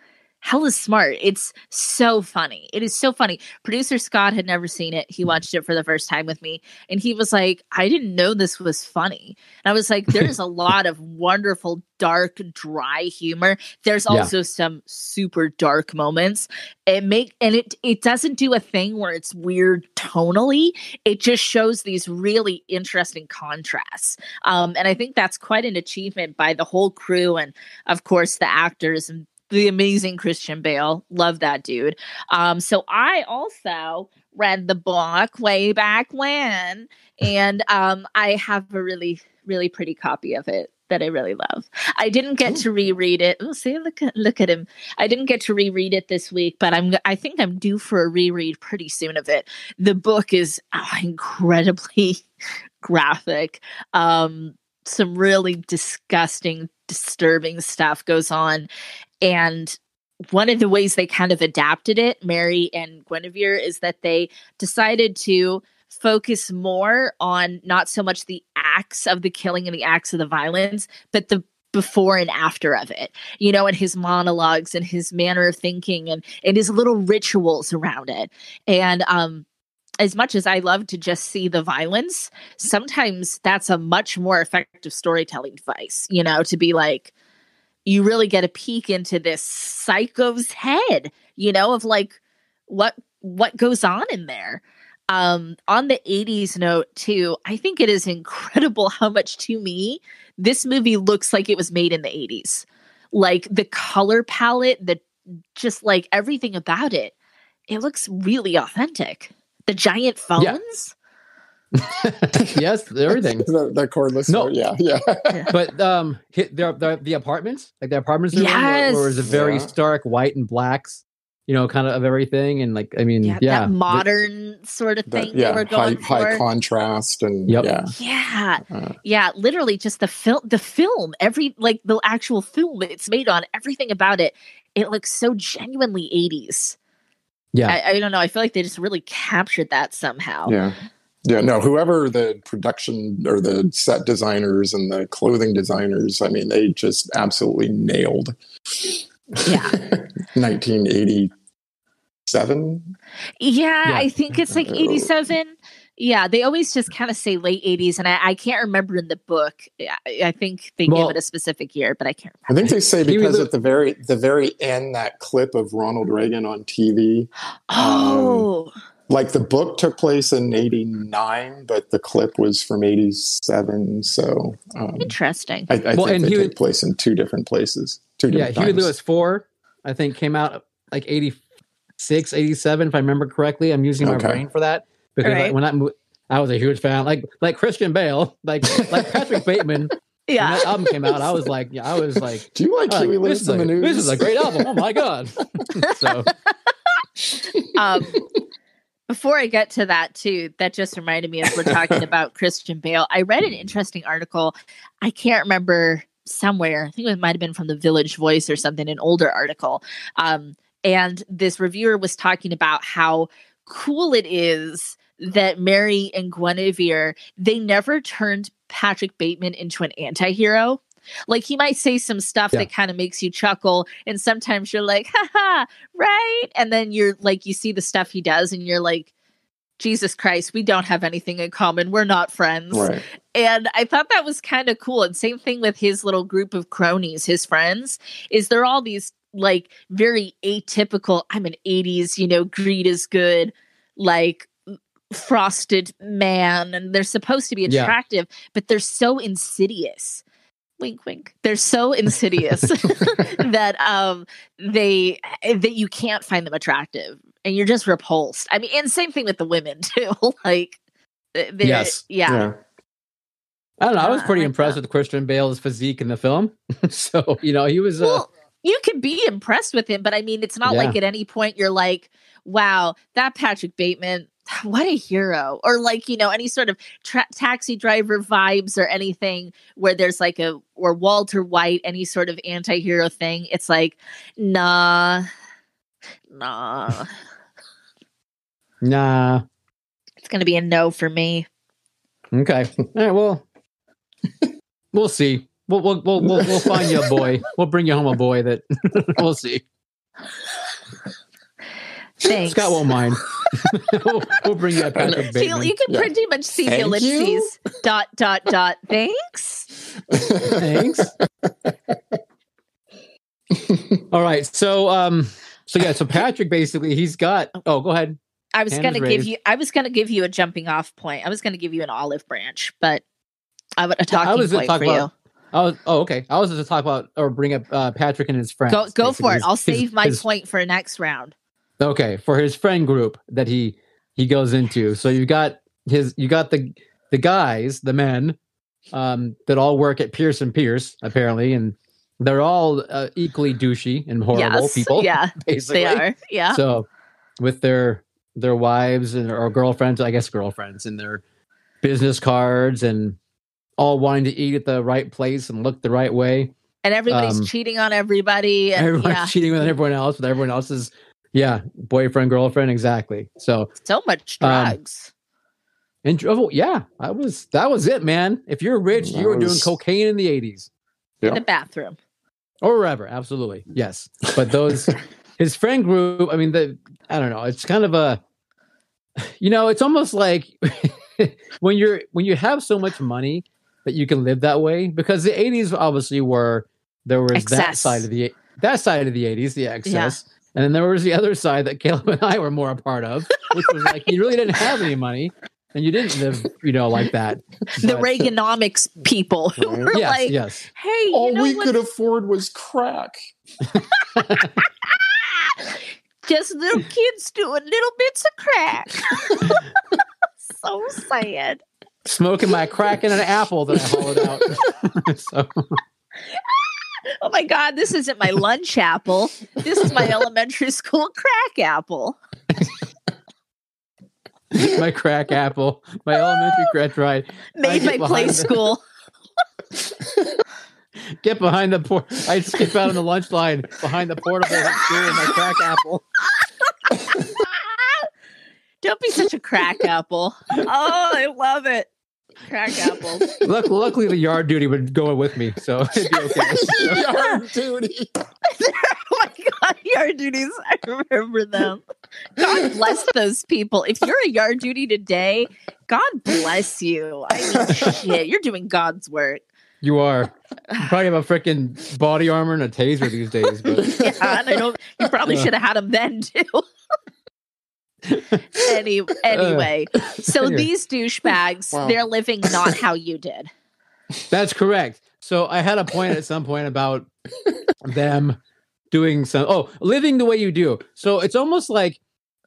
hella smart. It's so funny. It is so funny. Producer Scott had never seen it. He watched it for the first time with me and he was like, I didn't know this was funny. And I was like, there's a lot of wonderful, dark, dry humor. There's Yeah. also some super dark moments. It make and it it doesn't do a thing where it's weird tonally. It just shows these really interesting contrasts. Um, and I think that's quite an achievement by the whole crew and of course the actors and the amazing Christian Bale. Love that dude. Um, so I also read the book way back when, and um, I have a really, really pretty copy of it that I really love. I didn't get to reread it. Oh, see, look at look at him. I didn't get to reread it this week, but I'm I think I'm due for a reread pretty soon of it. The book is oh, incredibly graphic. Um, some really disgusting, disturbing stuff goes on. And one of the ways they kind of adapted it, Mary and Guinevere, is that they decided to focus more on not so much the acts of the killing and the acts of the violence, but the before and after of it you know and his monologues and his manner of thinking and and his little rituals around it. And um as much as I love to just see the violence, sometimes that's a much more effective storytelling device, you know, to be like, you really get a peek into this psycho's head, you know, of like what what goes on in there. Um, on the 80s note, too, I think it is incredible how much to me this movie looks like it was made in the 80s. Like the color palette, the just like everything about it, it looks really authentic the giant phones. yes, everything. the, the cordless. No. phone, yeah, yeah. But um, the, the the apartments, like the apartments, they're Yes. or, or is it very Yeah. stark white and blacks? You know, kind of of everything, and like I mean, Yeah, yeah, that modern sort of That- thing they yeah, were high, going high for. contrast and Yep. yeah. yeah, Uh, yeah, literally just the film, the film, every like the actual film it's made on, everything about it, it looks so genuinely eighties. yeah, I, I don't know. I feel like they just really captured that somehow. yeah. Yeah, no, whoever the production or the set designers and the clothing designers, I mean, they just absolutely nailed Yeah. 1987. Yeah, Yeah. I think it's like Uh, 87. Yeah, they always just kind of say late 80s, and I, I can't remember in the book. I, I think they Well- give it a specific year, but I can't I think they say because Lew- at the very the very end, that clip of Ronald Reagan on TV, Oh, like the book took place in '89, but the clip was from '87. So um, interesting. I, I Well, think and they Huey- take place in two different places, two different yeah. different Huey times. Lewis Fore, I think, came out like 86, 87, if I remember correctly. I'm using my Okay. brain for that because Right. like, when I, mo- I was a huge fan, like like Christian Bale, like like Patrick Bateman. When Yeah. that album came out, I was like, yeah, I was like, Do you like Huey this, Lewis is in the news? this is a great album. Oh my god! so um, before I get to that, too, that just reminded me as we're talking about Christian Bale. I read an interesting article. I can't remember somewhere. I think it might have been from the Village Voice or something, an older article. Um, and this reviewer was talking about how cool it is that Mary and Guinevere they never turned Patrick Bateman into an anti-hero. Like he might say some stuff Yeah. that kind of makes you chuckle, and sometimes you're like, haha, right? And then you're like, you see the stuff he does, and you're like, Jesus Christ, we don't have anything in common. We're not friends. right. And I thought that was kind of cool. And same thing with his little group of cronies, his friends, is they're all these like very atypical, I'm an 80s, you know, greed is good, like frosted man. And they're supposed to be Yeah. attractive, but they're so insidious. Wink wink. They're so insidious that um they that you can't find them attractive and you're just repulsed. I mean, and same thing with the women too. like they're- Yes. yeah. Yeah. I don't know. I was I pretty like impressed that. with Christian Bale's physique in the film. so you know, he was. Uh, Well, you can be impressed with him, but I mean, it's not Yeah. like at any point you're like, wow, that Patrick Bateman, what a hero or like you know any sort of tra- taxi driver vibes or anything where there's like a or walter white any sort of anti-hero thing it's like nah nah Nah. it's gonna be a no for me Okay. All right. Well, we'll see. We'll we'll we'll we'll, we'll find you a boy. We'll bring you home a boy that we'll see. Thanks Scott won't mind. we'll, we'll bring you a Patrick So Bateman. you can Yeah. pretty much see the ellipses you. dot dot dot thanks Thanks. All right. So um. So yeah. So Patrick basically he's got. Oh, go ahead. I was Hand gonna give raised. you. I was gonna give you a jumping off point. I was gonna give you an olive branch, but I would a Yeah, I talking was point talk for about- I was. Oh, okay. I was just to talk about or bring up uh, Patrick and his friends. you. Go go for it. I'll His- save my his- point for a next round. Okay, for his friend group that he he goes into. So you got his you got the the guys, the men um that all work at Pierce and Pierce apparently and they're all uh, equally douchey and horrible yes. people Yeah, basically. they are. Yeah. So with their their wives and or girlfriends, I guess girlfriends and their business cards and all wanting to eat at the right place and look the right way. and everybody's um, cheating on everybody. And Everyone's yeah, cheating with everyone else, with everyone else's yeah, boyfriend, girlfriend, exactly. So so much um, drugs. And oh, yeah, I was that was it, man. If you're rich, That you were doing cocaine in the 80s in the bathroom. or wherever. Absolutely. Yes. But those his friend group, I mean, the I don't know, it's kind of a you know, it's almost like when you're when you have so much money that you can live that way because the 80s obviously were there was that side of the that side of the 80s, the excess. And then there was the other side that Caleb and I were more a part of, which was like you really didn't have any money and you didn't live, you know, like that. The But- Reaganomics people who were yes, like, yes. "Hey, All know we what? could afford was crack. Just little kids doing little bits of crack." so sad. Smoking my crack in an apple that I hollowed out. so, Oh my god, this isn't my lunch apple. This is my elementary school crack apple. my crack apple, my elementary crack ride. Made by play the- school. Get behind the port. I skip out on the lunch line behind the portable school with my crack apple. Don't be such a crack apple. Oh, I love it. Crack apples. Look, luckily the yard duty would go with me, so it'd be okay. Yard duty. oh my god, yard duties. I remember them. God bless those people. If you're a yard duty today, God bless you. I mean, shit, you're doing God's work. You are. You probably have a freaking body armor and a taser these days, but Yeah, and I don't. You probably Uh. should have had them then too. Any, anyway, so Anyway. these douchebags, Wow. they're living not how you did. That's correct. So I had a point at some point about them doing some oh living the way you do. So it's almost like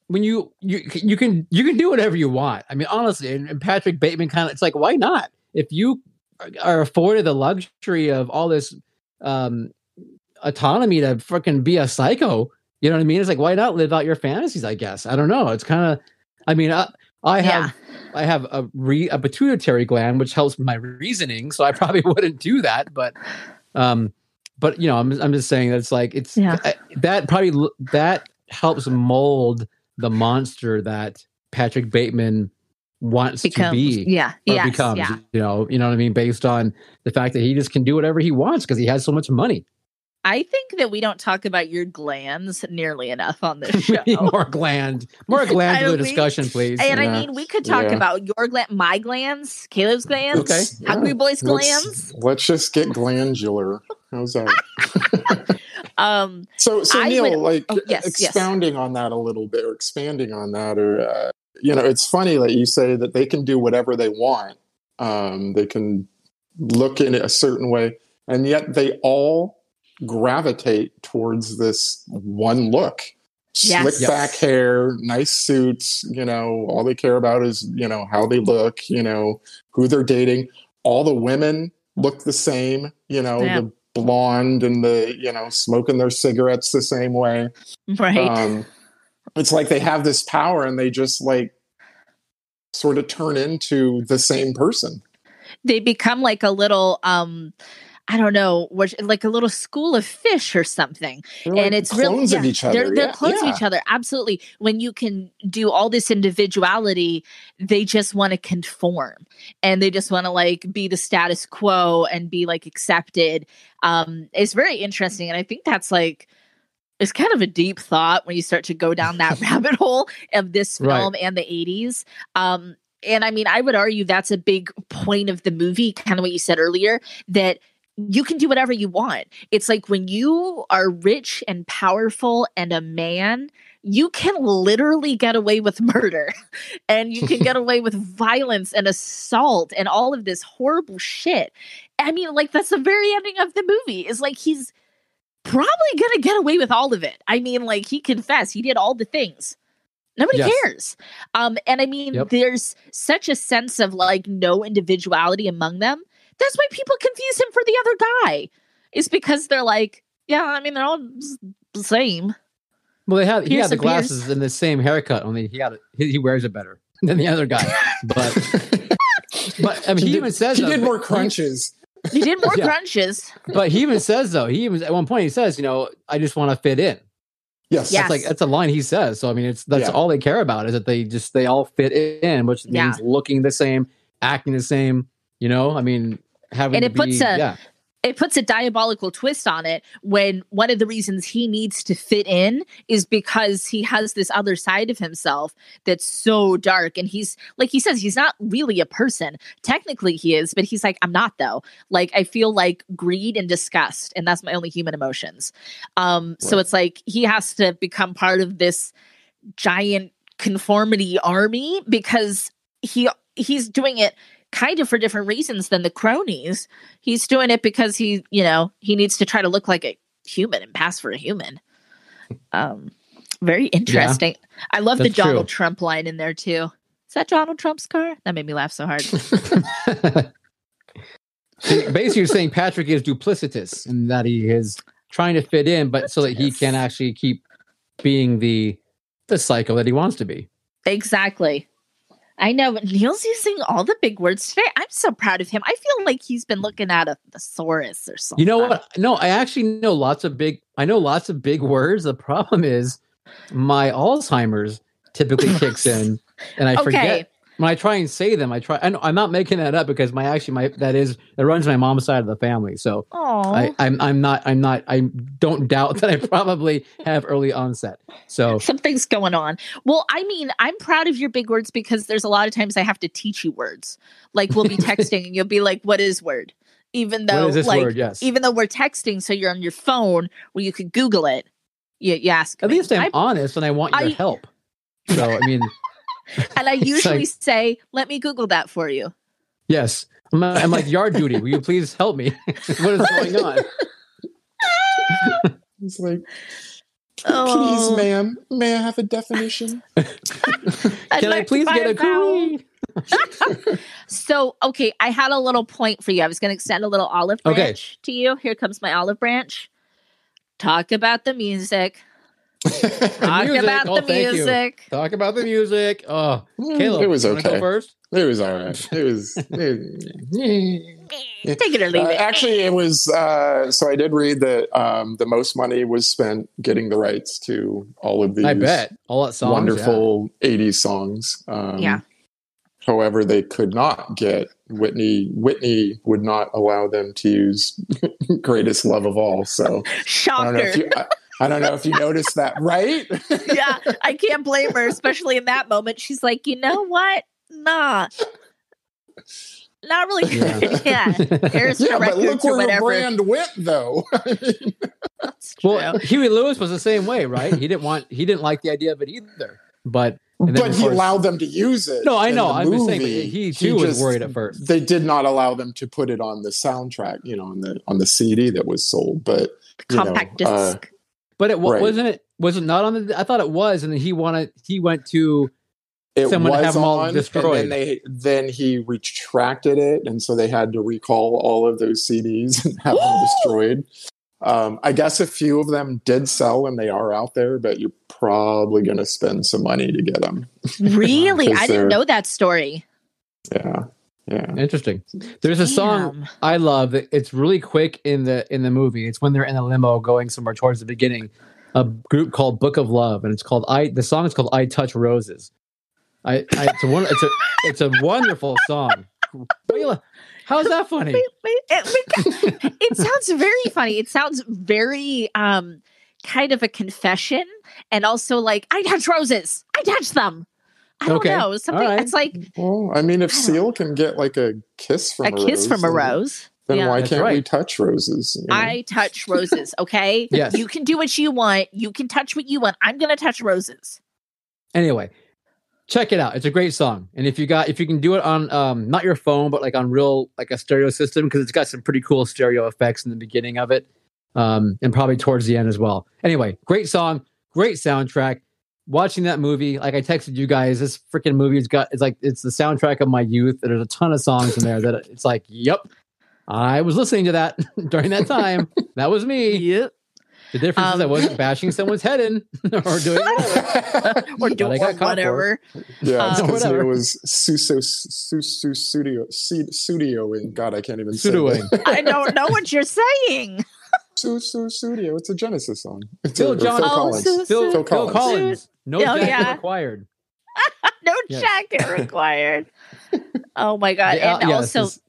when you you you can you can do whatever you want. I mean honestly, and, and Patrick Bateman kind of it's like why not? If you are afforded the luxury of all this um autonomy to freaking be a psycho, you know what I mean? It's like why not live out your fantasies? I guess I don't know. It's kind of I mean I, I have Yeah. I have a re, a pituitary gland which helps my reasoning, so I probably wouldn't do that. But, um, but you know, I'm I'm just saying that it's like it's Yeah. I- that probably that helps mold the monster that Patrick Bateman wants Becomes, to be yeah, or yes, becomes. yeah. You know, you know what I mean, based on the fact that he just can do whatever he wants because he has so much money. I think that we don't talk about your glands nearly enough on this show. more gland, more glandular I mean- discussion, please. And I mean, we could talk Yeah. about your gland, my glands, Caleb's glands, Okay. Hungry Boy's Let's- glands. Let's just get glandular. How's that? Um, So, so I Neil, would- like oh, yes, yes. expounding on that a little bit, or expanding on that, or uh, you know, it's funny that you say that they can do whatever they want. Um, they can look in a certain way, and yet they all gravitate towards this one look. Yes. Slick Yes. back hair, nice suits. You know, all they care about is you know how they look. You know who they're dating. All the women look the same. You know Yeah. the blonde and the you know smoking their cigarettes the same way right. um it's like they have this power and they just like sort of turn into the same person. They become like a little um I don't know, what- like a little school of fish or something. They're like and it's really yeah, each other. They're, they're yeah, clones yeah. of each other. Absolutely. When you can do all this individuality, they just want to conform and they just want to like be the status quo and be like accepted. Um, it's very interesting. And I think that's like, it's kind of a deep thought when you start to go down that rabbit hole of this Right. film and the 80s. Um, and I mean, I would argue that's a big point of the movie, kind of what you said earlier, that you can do whatever you want. It's like when you are rich and powerful and a man, you can literally get away with murder and you can get away with violence and assault and all of this horrible shit. I mean, like, that's the very ending of the movie is like he's probably gonna get away with all of it. I mean, like, he confessed, he did all the things. Nobody Yes. cares. Um, and I mean, Yep. there's such a sense of like no individuality among them. That's why people confuse him for the other guy. Is because they're like, yeah, I mean, they're all the same. Well, they had he Pierce had the and Pierce. glasses and the same haircut, only he had it, he, he wears it better than the other guy. But but I mean, he, did, even says he though, did more crunches. He did more Yeah. crunches. but he even says though, he even at one point he says, you know, I just want to fit in. Yes. Yeah. That's like that's a line he says. So I mean, it's that's Yeah. all they care about is that they just they all fit in, which Yeah. means looking the same, acting the same. You know, I mean, having And it puts a- yeah, It puts a diabolical twist on it when one of the reasons he needs to fit in is because he has this other side of himself that's so dark. And he's like he says, he's not really a person. Technically, he is, but he's like, I'm not though. Like, I feel like greed and disgust, and that's my only human emotions. Um, so it's like he has to become part of this giant conformity army because he he's doing it kind of for different reasons than the cronies. He's doing it because he, you know, he needs to try to look like a human and pass for a human. Um very interesting. I love the That's true. Donald Trump line in there too. Is that Donald Trump's car? That made me laugh so hard. Basically, you're saying Patrick is duplicitous and that he is trying to fit in, but so that he can actually keep being the the cycle that he wants to be. exactly. I know, but Neil's using all the big words today. I'm so proud of him. I feel like he's been looking at a thesaurus or something. You know what? No, I actually know lots of big. I know lots of big words. The problem is my Alzheimer's typically kicks in, and I Okay. forget when I try and say them. I try. I know, I'm not making that up because my actually my that is that runs my mom's side of the family. So I, I'm I'm not I'm not I don't doubt that I probably have early onset. So something's going on. Well, I mean, I'm proud of your big words because there's a lot of times I have to teach you words. Like we'll be texting and you'll be like, "What is word?" Even though, what is this like, word? Yes. even though we're texting, so you're on your phone where you could Google it. You, you ask. At me. least I'm I- honest and I want your I- help. So I mean, and I usually like- say, "Let me Google that for you." yes. I'm, I'm like yard duty. Will you please help me? what is going on? It's like, Oh. please, ma'am, may I have a definition? Can I like please get a vowel. curry? So, okay, I had a little point for you. I was going to extend a little olive Okay. branch to you. Here comes my olive branch. Talk about the music. Talk music. about Oh, the thank you. music. Talk about the music. Oh, Caleb, it was you wanna Go okay. first. It was all right. It was. it- Take it or leave Uh, it. actually, it was. Uh, so I did read that um, the most money was spent getting the rights to all of these I bet all that songs. wonderful '80s songs. Um, Yeah. However, they could not get Whitney. Whitney would not allow them to use "Greatest Love of All." So I don't know if Shocker. you. I, I don't know if you noticed that, right? yeah, I can't blame her, especially in that moment. She's like, you know what? Nah. Not really Yeah. good. Yeah. Here's yeah, but look where her whatever. brand went, though. That's true. Well, Huey Lewis was the same way, right? He didn't want. He didn't like the idea of it either. But but of he allowed them to use it. No, I know. I'm just saying. But movie. he too was just- worried at first. They did not allow them to put it on the soundtrack, you know, on the on the CD that was sold. But you know, Compact uh, disc. But it Right. wasn't it. Was it not on the? I thought it was, and then he wanted. He went to. it someone was have them all on, destroyed. and then they then he retracted it, and so they had to recall all of those CDs and have them destroyed. Um, I guess a few of them did sell and they are out there, but you're probably going to spend some money to get them. Really? I didn't know that story. Yeah, yeah. Interesting. There's a song I love. It's really quick in the in the movie. It's when they're in a limo going somewhere towards the beginning. A group called Book of Love, and it's called I. The song is called "I Touch Roses." I, I it's a one. It's a it's a wonderful song. What are you la- How's that funny? Wait, wait, it, it sounds very funny. It sounds very um kind of a confession and also like I touch roses. I touch them. I don't Okay. know. Something All right. it's like Well, I mean, if I don't- Seal can get like a kiss from a a, kiss rose, from a rose. then Yeah. why That's can't we touch roses? you know? I touch roses, okay? Yes. You can do what you want. You can touch what you want. I'm gonna touch roses. Anyway, check it out. It's a great song. And if you got if you can do it on um not your phone, but like on real like a stereo system, because it's got some pretty cool stereo effects in the beginning of it. Um, and probably towards the end as well. Anyway, great song, great soundtrack. Watching that movie, like I texted you guys, this freaking movie's got it's like it's the soundtrack of my youth. There's a ton of songs in there that it's like, yep, I was listening to that during that time. that was me. Yep. The difference is I Um, wasn't bashing someone's head in or doing whatever. Or But do or got caught for it. whatever. yeah, Um, because Whatever. it was Suso Su, Su, Studio Su- Studioing. God, I can't even say Pseudoing. that. I don't know what you're saying. Su, Su, Studio. It's a Genesis song. It's Phil a, or John- Phil Oh, Collins. Su- Phil, Su- Phil Phil Collins. Collins. No Oh, jacket yeah. required. no Yes. jacket required. Oh my god. Yeah, and yes, also it's-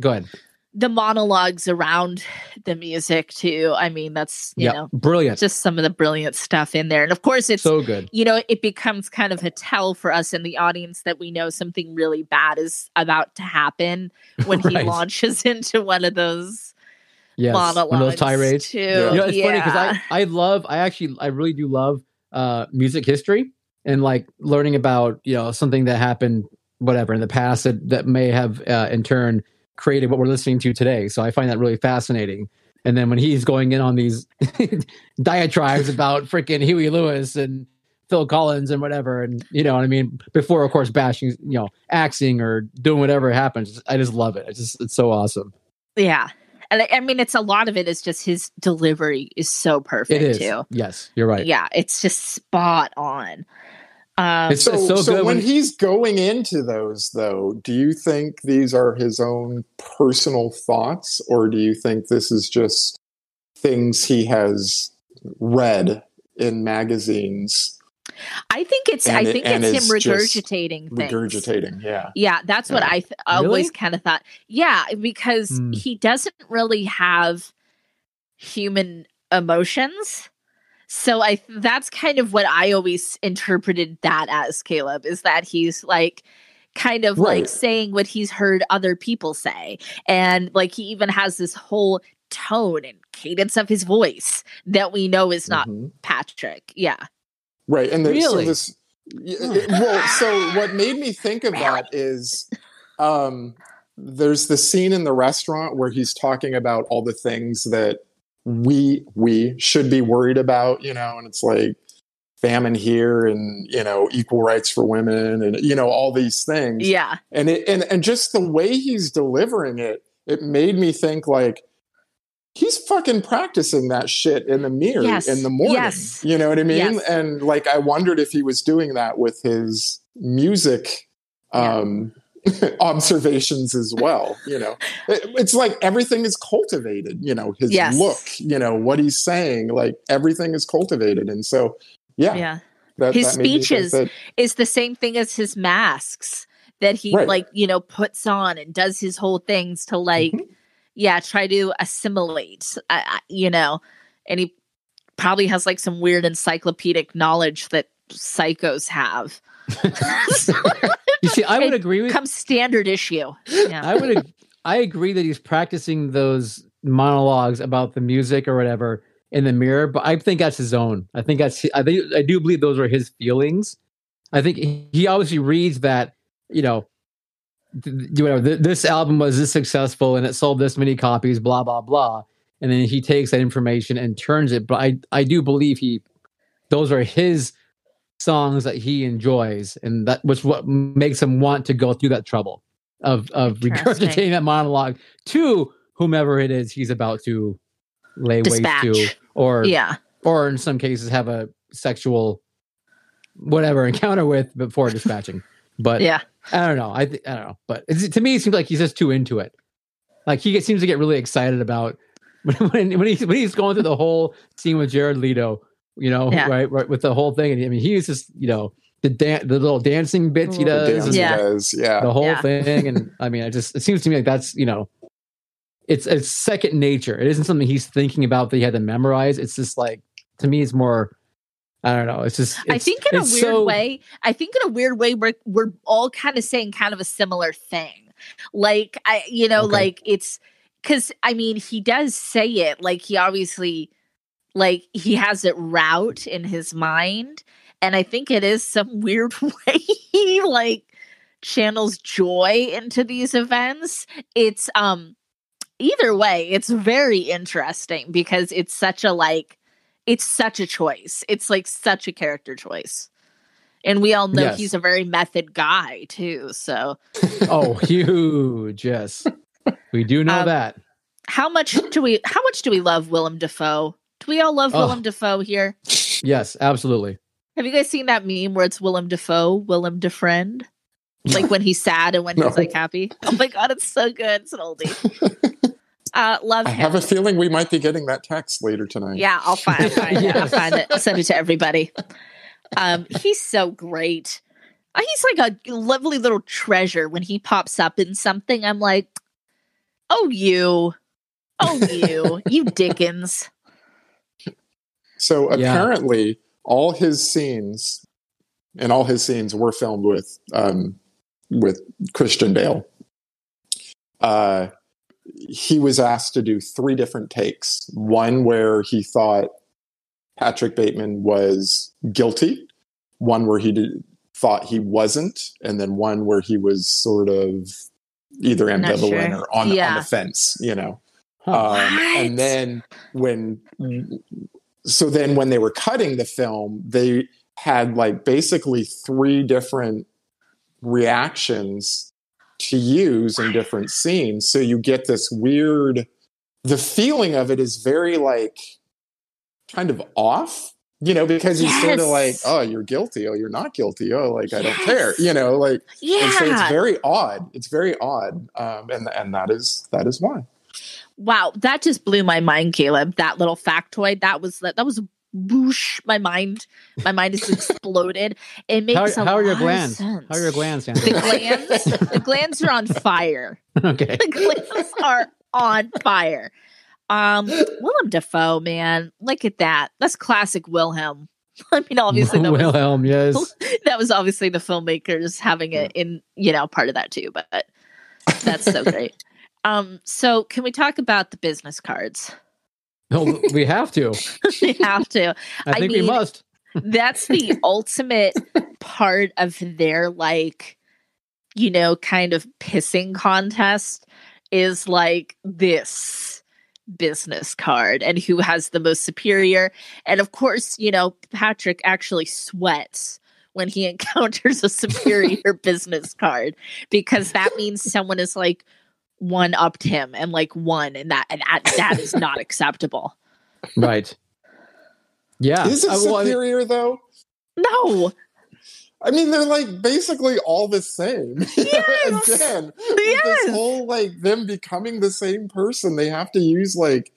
go ahead. the monologues around the music too. I mean, that's you Yeah, know brilliant. just some of the brilliant stuff in there. And of course it's so good. you know, it becomes kind of a tell for us in the audience that we know something really bad is about to happen when he launches into one of those Yes, monologues. one of those tirades. Too. Yeah. You know, it's funny because I I love I actually I really do love uh music history and like learning about you know something that happened whatever in the past that that may have uh, in turn created what we're listening to today. So I find that really fascinating. And then when he's going in on these diatribes about freaking Huey Lewis and Phil Collins and whatever, and you know what I mean, before of course bashing, you know, axing or doing whatever happens, I just love it. It's just it's so awesome. Yeah. And I, I mean it's a lot of it is just his delivery is so perfect It is. too. Yes, you're right. Yeah, it's just spot on. Um It's- So, so so, good when when- he's going into those, though, do you think these are his own personal thoughts, or do you think this is just things he has read in magazines I think it's I And it- think and it's him regurgitating things. regurgitating? Yeah, Yeah, that's what Yeah. I th- always Really? kind of thought. Yeah, because Hmm. he doesn't really have human emotions. So I that's kind of what I always interpreted that as Caleb is that he's like kind of like saying what he's heard other people say and like he even has this whole tone and cadence of his voice that we know is not Mhm. Patrick. Yeah. Right. And the, Really? so this, it- well, so what made me think of that is, um, there's the scene in the restaurant where he's talking about all the things that we we should be worried about, you know, and it's like famine here and you know equal rights for women and you know all these things Yeah. and it and, and just the way he's delivering it it made me think like he's fucking practicing that shit in the mirror Yes. in the morning Yes. you know what i mean Yes. and like i wondered if he was doing that with his music Yeah. um observations as well you know It- it's like everything is cultivated you know his Yes. look you know what he's saying like everything is cultivated and so yeah, Yeah. that, His that made me think speeches that- is the same thing as his masks that he Right. like you know puts on and does his whole things to like Mhm. Yeah try to assimilate I, you know and he probably has like some weird encyclopedic knowledge that psychos have You see, I would agree with comes standard issue yeah I would ag- I agree that he's practicing those monologues about the music or whatever in the mirror, but I think that's his own. I think that's I think I do believe those are his feelings. I think he obviously reads that, you know, whatever th- this album was this successful and it sold this many copies, blah blah blah, and then he takes that information and turns it. But I I do believe he those are his songs that he enjoys, and that was what makes him want to go through that trouble of of regurgitating that monologue to whomever it is he's about to lay Dispatch. waste to, or Yeah. or in some cases have a sexual whatever encounter with before dispatching. But Yeah. I don't know. I th- I don't know. But it's, to me, it seems like he's just too into it. Like he gets, seems to get really excited about when when, when he's when he's going through the whole scene with Jared Leto. You know, Yeah. right, right, with the whole thing. And I mean, he's just you know the dan- the little dancing bits he The does, Dance and Yeah. does, yeah. the whole Yeah. thing. And I mean, it just it seems to me like that's you know, it's it's second nature. It isn't something he's thinking about that he had to memorize. It's just like to me, it's more. I don't know. It's just. I think in a weird so- way, I think in a weird way, we're we're all kind of saying kind of a similar thing. Like I, you know, Okay. like it's because I mean, he does say it. Like he obviously, like he has it route in his mind, and I think it is some weird way he like channels joy into these events. It's um either way, it's very interesting because it's such a like it's such a choice. It's like such a character choice. And we all know Yes. he's a very method guy too. So Oh, huge! Yes, we do know Um, that. how much do we how much do we love Willem Dafoe? Do we all love Oh. Willem Dafoe here? Yes, absolutely. Have you guys seen that meme where it's Willem Dafoe, Willem DeFriend? Like when he's sad and when No. he's like happy. Oh my god, it's so good. It's an oldie. Uh love I him. have a feeling we might be getting that text later tonight. Yeah, I'll find, find it. I'll find it. Send it to everybody. Um, he's so great. Uh, He's like a lovely little treasure when he pops up in something. I'm like, oh you, oh you, you Dickens. So Yeah. apparently, all his scenes and all his scenes were filmed with um, with Christian Bale. Uh, he was asked to do three different takes. One where he thought Patrick Bateman was guilty. One where he did, thought he wasn't, and then one where he was sort of either ambivalent sure. or on, on the fence. You know. Um, and then when, so then when they were cutting the film, they had like basically three different reactions to use in different scenes. So you get this weird, the feeling of it is very like kind of off, you know, because he's sort of like, oh, you're guilty. Oh, you're not guilty. Oh, like, I don't care, you know, like, and so it's very odd. It's very odd. Um, and, and that is, that is why. Wow, that just blew my mind, Caleb. That little factoid. That was that was whoosh. My mind, my mind is exploded. It makes How, how are your glands? sense. How are your glands, The glands, the glands are on fire. okay. the glands are on fire. Um, Willem Dafoe, man, look at that. That's classic Wilhelm. I mean, obviously that was, Wilhelm, yes. that was obviously the filmmakers having it in, you know, part of that too. But that's so great. Um, so can we talk about the business cards? No, we have to. we have to. I I think we must. That's the ultimate part of their like, you know, kind of pissing contest is like this business card and who has the most superior. And of course, you know, Patrick actually sweats when he encounters a superior business card because that means someone is like one upped him and like one and that and that, that is not acceptable. Right. Yeah. Is it Uh, well, I superior though? No. I mean, they're like basically all the same. Yes! Again, with Yes. this whole like them becoming the same person, they have to use like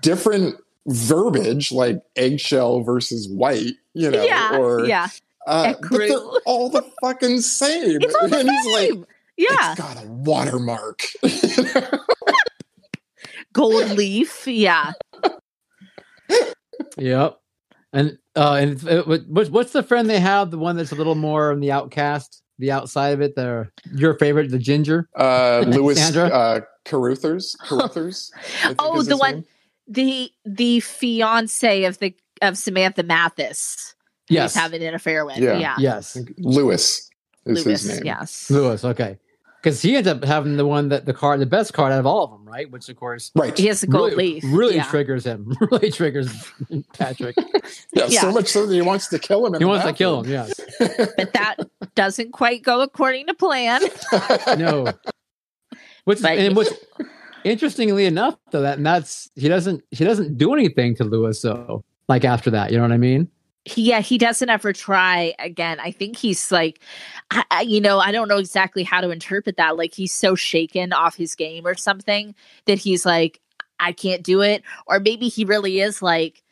different verbiage, like eggshell versus white. You know, yeah. or yeah. uh, but they're all the fucking same. It's all the and he's like, same. Yeah. it's got a watermark. Gold leaf. Yeah. Yep. And uh, and uh, what- what's what's the friend they have? The one that's a little more on the outcast, the outside of it. The your favorite, the ginger. uh, Lewis Sandra? uh, Carruthers. Carruthers. Oh, the one name. the the fiance of the of Samantha Mathis. Yes. He's having an affair with. Yeah. Yeah. Yes. I think Lewis is Lewis. his name. Yes. Lewis. Okay. Because he ends up having the one that the card, the best card out of all of them, right? Which of course Right. He has a gold really, leaf. really yeah. triggers him. Really triggers Patrick. Yeah, Yeah. so much so that he wants to kill him. He the wants to kill him. Yes. but that doesn't quite go according to plan. No. What's But and you- what's interestingly enough, though, that and that's he doesn't he doesn't do anything to Lewis. So like after that, you know what I mean? He, yeah, he doesn't ever try again. I think he's like, I, I, you know, I don't know exactly how to interpret that. Like he's so shaken off his game or something that he's like, I can't do it. Or maybe he really is like,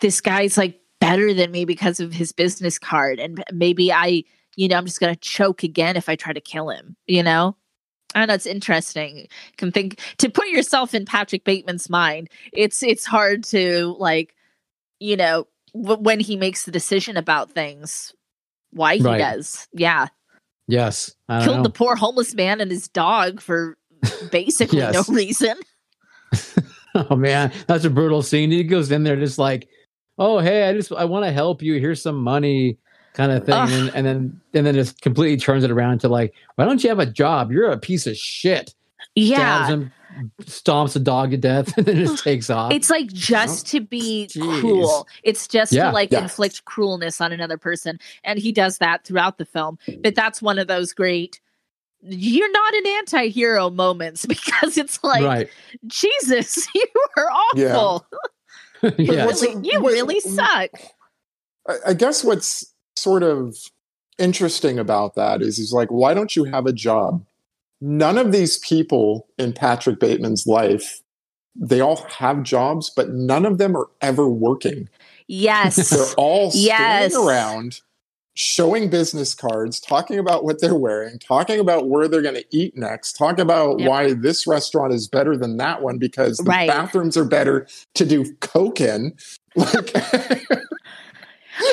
this guy's like better than me because of his business card, and maybe I, you know, I'm just gonna choke again if I try to kill him. You know. I know it's interesting. Can think to put yourself in Patrick Bateman's mind. It's it's hard to like, you know, w- when he makes the decision about things, why he Right. does. Yeah, Yes. I killed know. the poor homeless man and his dog for basically no reason. Oh man, that's a brutal scene. He goes in there just like, "Oh hey, I just I want to help you. Here's some money." Kind of thing, and, and then and then just completely turns it around to like, why don't you have a job? You're a piece of shit. Stabs Yeah, him, stomps a dog to death, and then it just takes off. it's like just to be Jeez. cruel. It's just Yeah. to like Yeah. inflict cruelness on another person, and he does that throughout the film. But that's one of those great. You're not an anti-hero moments because it's like right. Jesus, you are Yeah. awful. You yeah. Really, you what- really suck. I, I guess what's sort of interesting about that is he's like, why don't you have a job? None of these people in Patrick Bateman's life, they all have jobs, but none of them are ever working. Yes. They're all Yes. standing around showing business cards, talking about what they're wearing, talking about where they're going to eat next, talking about Yep. why this restaurant is better than that one because the Right. bathrooms are better to do coke in. Like,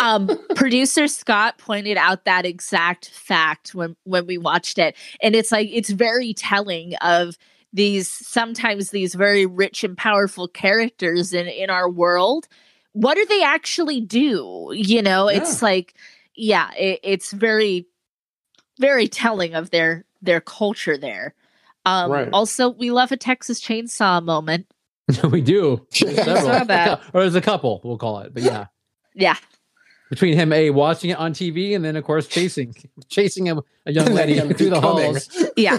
um, producer Scott pointed out that exact fact when when we watched it, and it's like it's very telling of these sometimes these very rich and powerful characters in in our world. What do they actually do? You know, it's like yeah, it, it's very very telling of their their culture there. Um, Right. Also, we love a Texas Chainsaw moment. we do. Yeah. Several. Saw that. or there's a couple, we'll call it. But yeah, Yeah, between him a watching it on TV and then of course chasing chasing a, a young lady through the becoming- halls. yeah.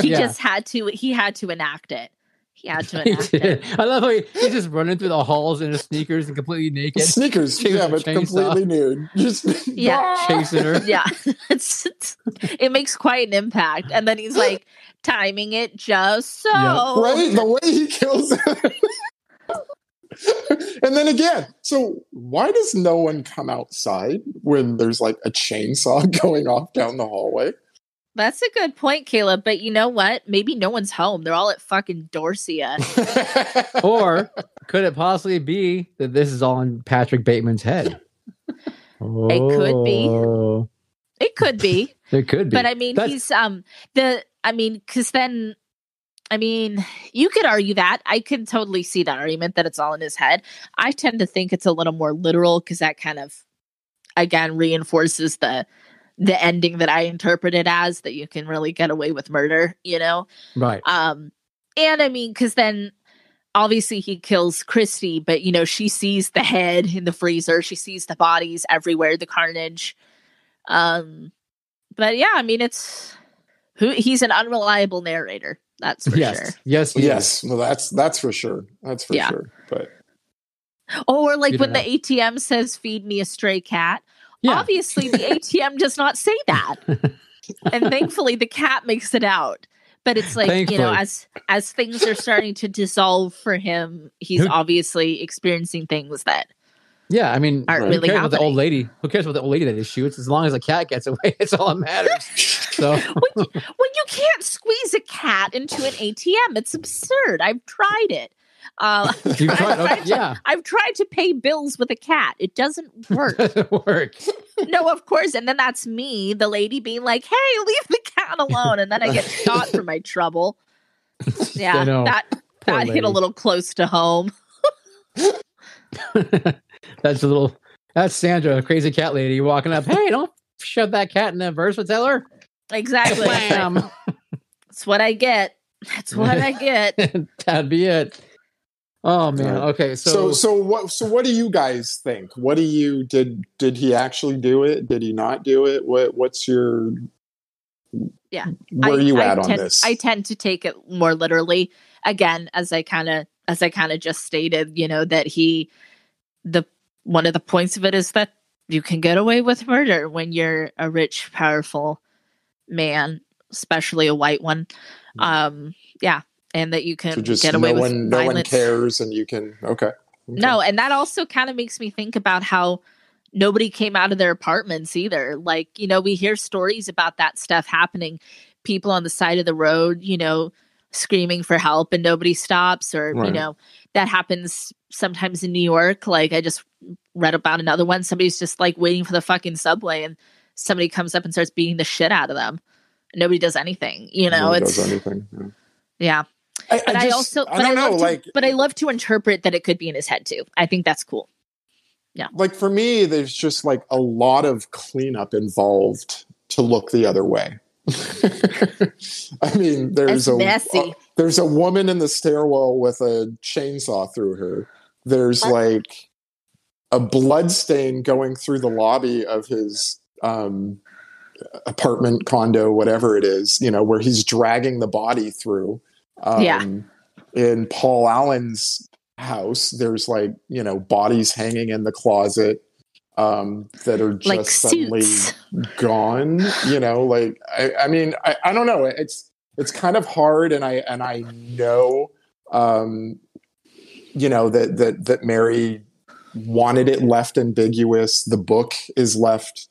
He Yeah. just had to. He had to enact it. He had to He enact it. I love how he, he's just running through the halls in his sneakers and completely naked, Sneakers, Chasing yeah, but completely nude. Just Yeah. chasing her. yeah it's, it's- it makes quite an impact and then he's like timing it just so Yeah. right? The way he kills her. and then again, so why does no one come outside when there's like a chainsaw going off down the hallway? that's a good point caleb but you know what maybe no one's home they're all at fucking dorsia Or could it possibly be that this is all in Patrick Bateman's head? It could be. Oh, it could be It could be. but i mean That's- he's um the i mean because then i mean you could argue that. I can totally see that argument that it's all in his head. I tend to think it's a little more literal because that kind of again reinforces the the ending that i interpret it as that you can really get away with murder you know? Right. um and i mean because then obviously he kills christy but you know she sees the head in the freezer. She sees the bodies everywhere the carnage. Um but yeah i mean it's who he's an unreliable narrator that's for yes. sure Yes. he yes, well, that's that's for sure. That's for Yeah. sure. But oh, or like when don't the atm says feed me a stray cat Yeah. obviously the atm does not say that and thankfully the cat makes it out but it's like you know as as things are starting to dissolve for him he's obviously experiencing things that Yeah, I mean, Aren't who really cares about the old lady? Who cares about the old lady that shoots? As long as the cat gets away, it's all that matters. So when you, when you can't squeeze a cat into an atm it's absurd i've tried it uh, you tried, okay, I've tried to- yeah, I've tried to pay bills with a cat. It doesn't work. doesn't work. no, of course. And then that's me, the lady, being like, "Hey, leave the cat alone," and then I get shot for my trouble. Yeah, that Poor that hit a little close to home. That's a little. That's Sandra, the crazy cat lady, walking up. Hey, don't shove that cat in the verse that versatile. Exactly. Wham! That's what I get. That's what I get. That'd be it. Oh man. Okay. so So, so what so what do you guys think? What do you did did he actually do it? Did he not do it? What what's your Yeah. where are you I at on this? I tend to take it more literally. Again, as I kind of as I kind of just stated, you know, that he the one of the points of it is that you can get away with murder when you're a rich, powerful man, especially a white one. Um, yeah, and that you can so just get away no with one, no one cares, and you can okay. okay. No, and that also kind of makes me think about how nobody came out of their apartments either. Like, you know, we hear stories about that stuff happening, people on the side of the road, you know, screaming for help and nobody stops, or, you know, that happens sometimes in New York. Like, I just read about another one. Somebody's just like waiting for the fucking subway and somebody comes up and starts beating the shit out of them. Nobody does anything, you know, Nobody it's, does anything. yeah. yeah. I, But I, just- also, I but I, don't know, love to, like but I love to interpret that it could be in his head too. I think that's cool. Yeah. Like for me, there's just like a lot of cleanup involved to look the other way. I mean, there's It's a messy. There's a woman in the stairwell with a chainsaw through her. There's like a blood stain going through the lobby of his um, apartment, condo, whatever it is. You know, where he's dragging the body through. Um, Yeah. In Paul Allen's house, there's like you know bodies hanging in the closet um, that are just like suddenly gone you know like i, I mean I, I don't know it's it's kind of hard and i and i know um you know that that that mary wanted it left ambiguous the book is left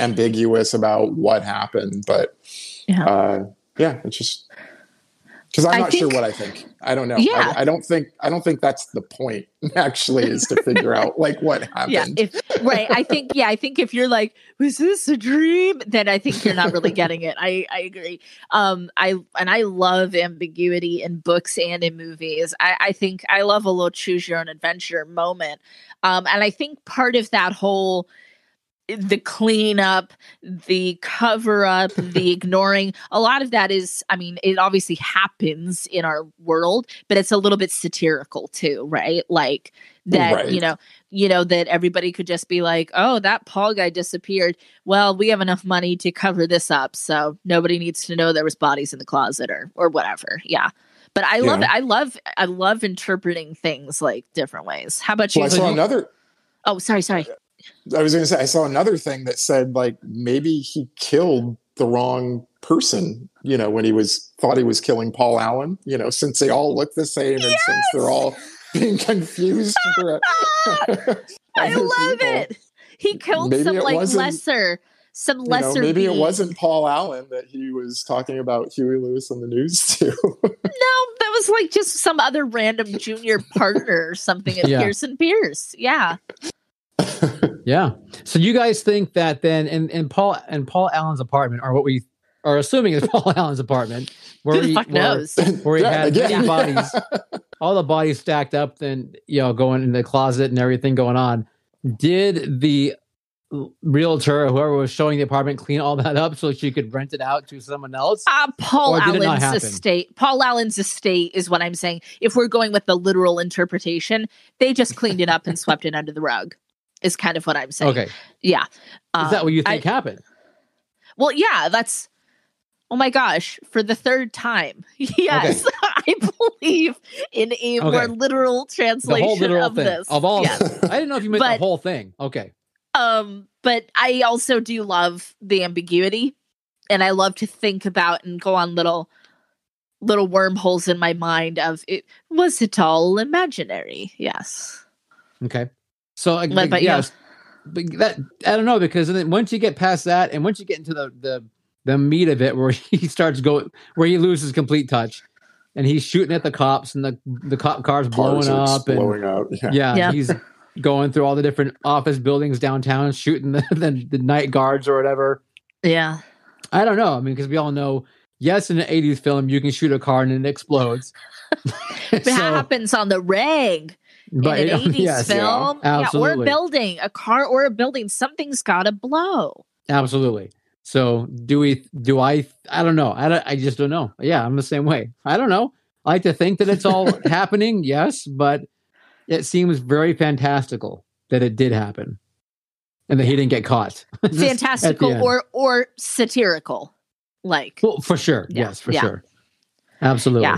ambiguous about what happened but Yeah. uh yeah it's just because i'm not sure what i think i don't know Yeah. I, I don't think i don't think that's the point actually is to figure out like what happened Yeah, if right, I think yeah, I think if you're like, was this a dream? Then I think you're not really getting it. I I agree. Um, I and I love ambiguity in books and in movies. I I think I love a little choose your own adventure moment. Um, and I think part of that whole the cleanup, the cover up, the ignoring, a lot of that is, I mean, it obviously happens in our world, but it's a little bit satirical too, right? Like that, Right. you know, you know, that everybody could just be like, oh, that Paul guy disappeared. Well, we have enough money to cover this up. So nobody needs to know there was bodies in the closet or or whatever. Yeah. But I love Yeah. it. I love I love interpreting things like different ways. How about you? well, i saw another oh, sorry, sorry. I was going to say, I saw another thing that said like maybe he killed the wrong person. You know, when he was thought he was killing Paul Allen. You know, since they all look the same and since they're all being confused for. I love people. it. He killed Maybe some it like wasn't- lesser, some You know, lesser. maybe it wasn't Paul Allen that he was talking about Huey Lewis on the news to. No, that was like just some other random junior partner or something at Yeah. Pierce and Pierce. Yeah. Yeah. So you guys think that then in, in Paul and Paul Allen's apartment, or what we are assuming is Paul Allen's apartment, where Who the he, fuck where, knows? where he Yeah, had again. many bodies, all the bodies stacked up, then you know, going in the closet and everything going on. Did the realtor, or whoever was showing the apartment, clean all that up so she could rent it out to someone else? Uh, Paul Or did it not Allen's estate. Paul Allen's estate is what I'm saying. If we're going with the literal interpretation, they just cleaned it up and swept it under the rug. Is kind of what I'm saying. Okay. Yeah. Is Um, that what you I- think happened? Well, yeah, that's. Oh my gosh! For the third time, yes, I believe in a more Okay. literal The translation literal of thing this. of all. Yes. I didn't know if you meant the whole thing. Okay. Um, but I also do love the ambiguity, and I love to think about and go on little little wormholes in my mind of it was it all imaginary? Yes. Okay. So like, What about you? yes, but that I don't know because then once you get past that and once you get into the the the meat of it where he starts going where he loses complete touch and he's shooting at the cops and the the cop cars blowing Cars are up and blowing out. Yeah. yeah, Yeah. he's going through all the different office buildings downtown shooting the, the, the night guards or whatever. Yeah. I don't know. I mean, because we all know, yes, in an '80s film, you can shoot a car and it explodes. It happens on the reg but in an 80s yes, film. Yeah, or a building, a car or a building. Something's got to blow. Absolutely. So do we? Do I? I don't know. I don't, I just don't know. Yeah, I'm the same way. I don't know. I like to think that it's all happening. Yes, but it seems very fantastical that it did happen, and that he didn't get caught. Just at the Fantastical or or satirical. Like, Well, for sure. Yeah, Yes, for yeah. sure. Absolutely.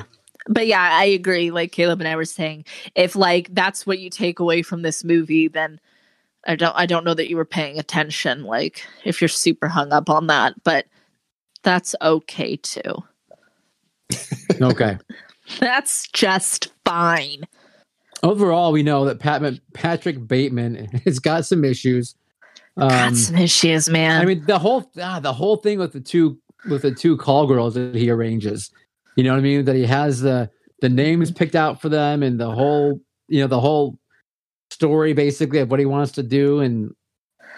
But yeah, I agree. Like Caleb and I were saying, if like that's what you take away from this movie, then I don't I don't know that you were paying attention. Like if you're super hung up on that, but that's okay too. Okay. That's just fine. Overall, we know that Pat, Patrick Bateman has got some issues. Got Um, some issues, man. I mean, the whole ah, the whole thing with the two with the two call girls that he arranges. You know what I mean? That he has the the names picked out for them and the whole you know the whole story basically of what he wants to do and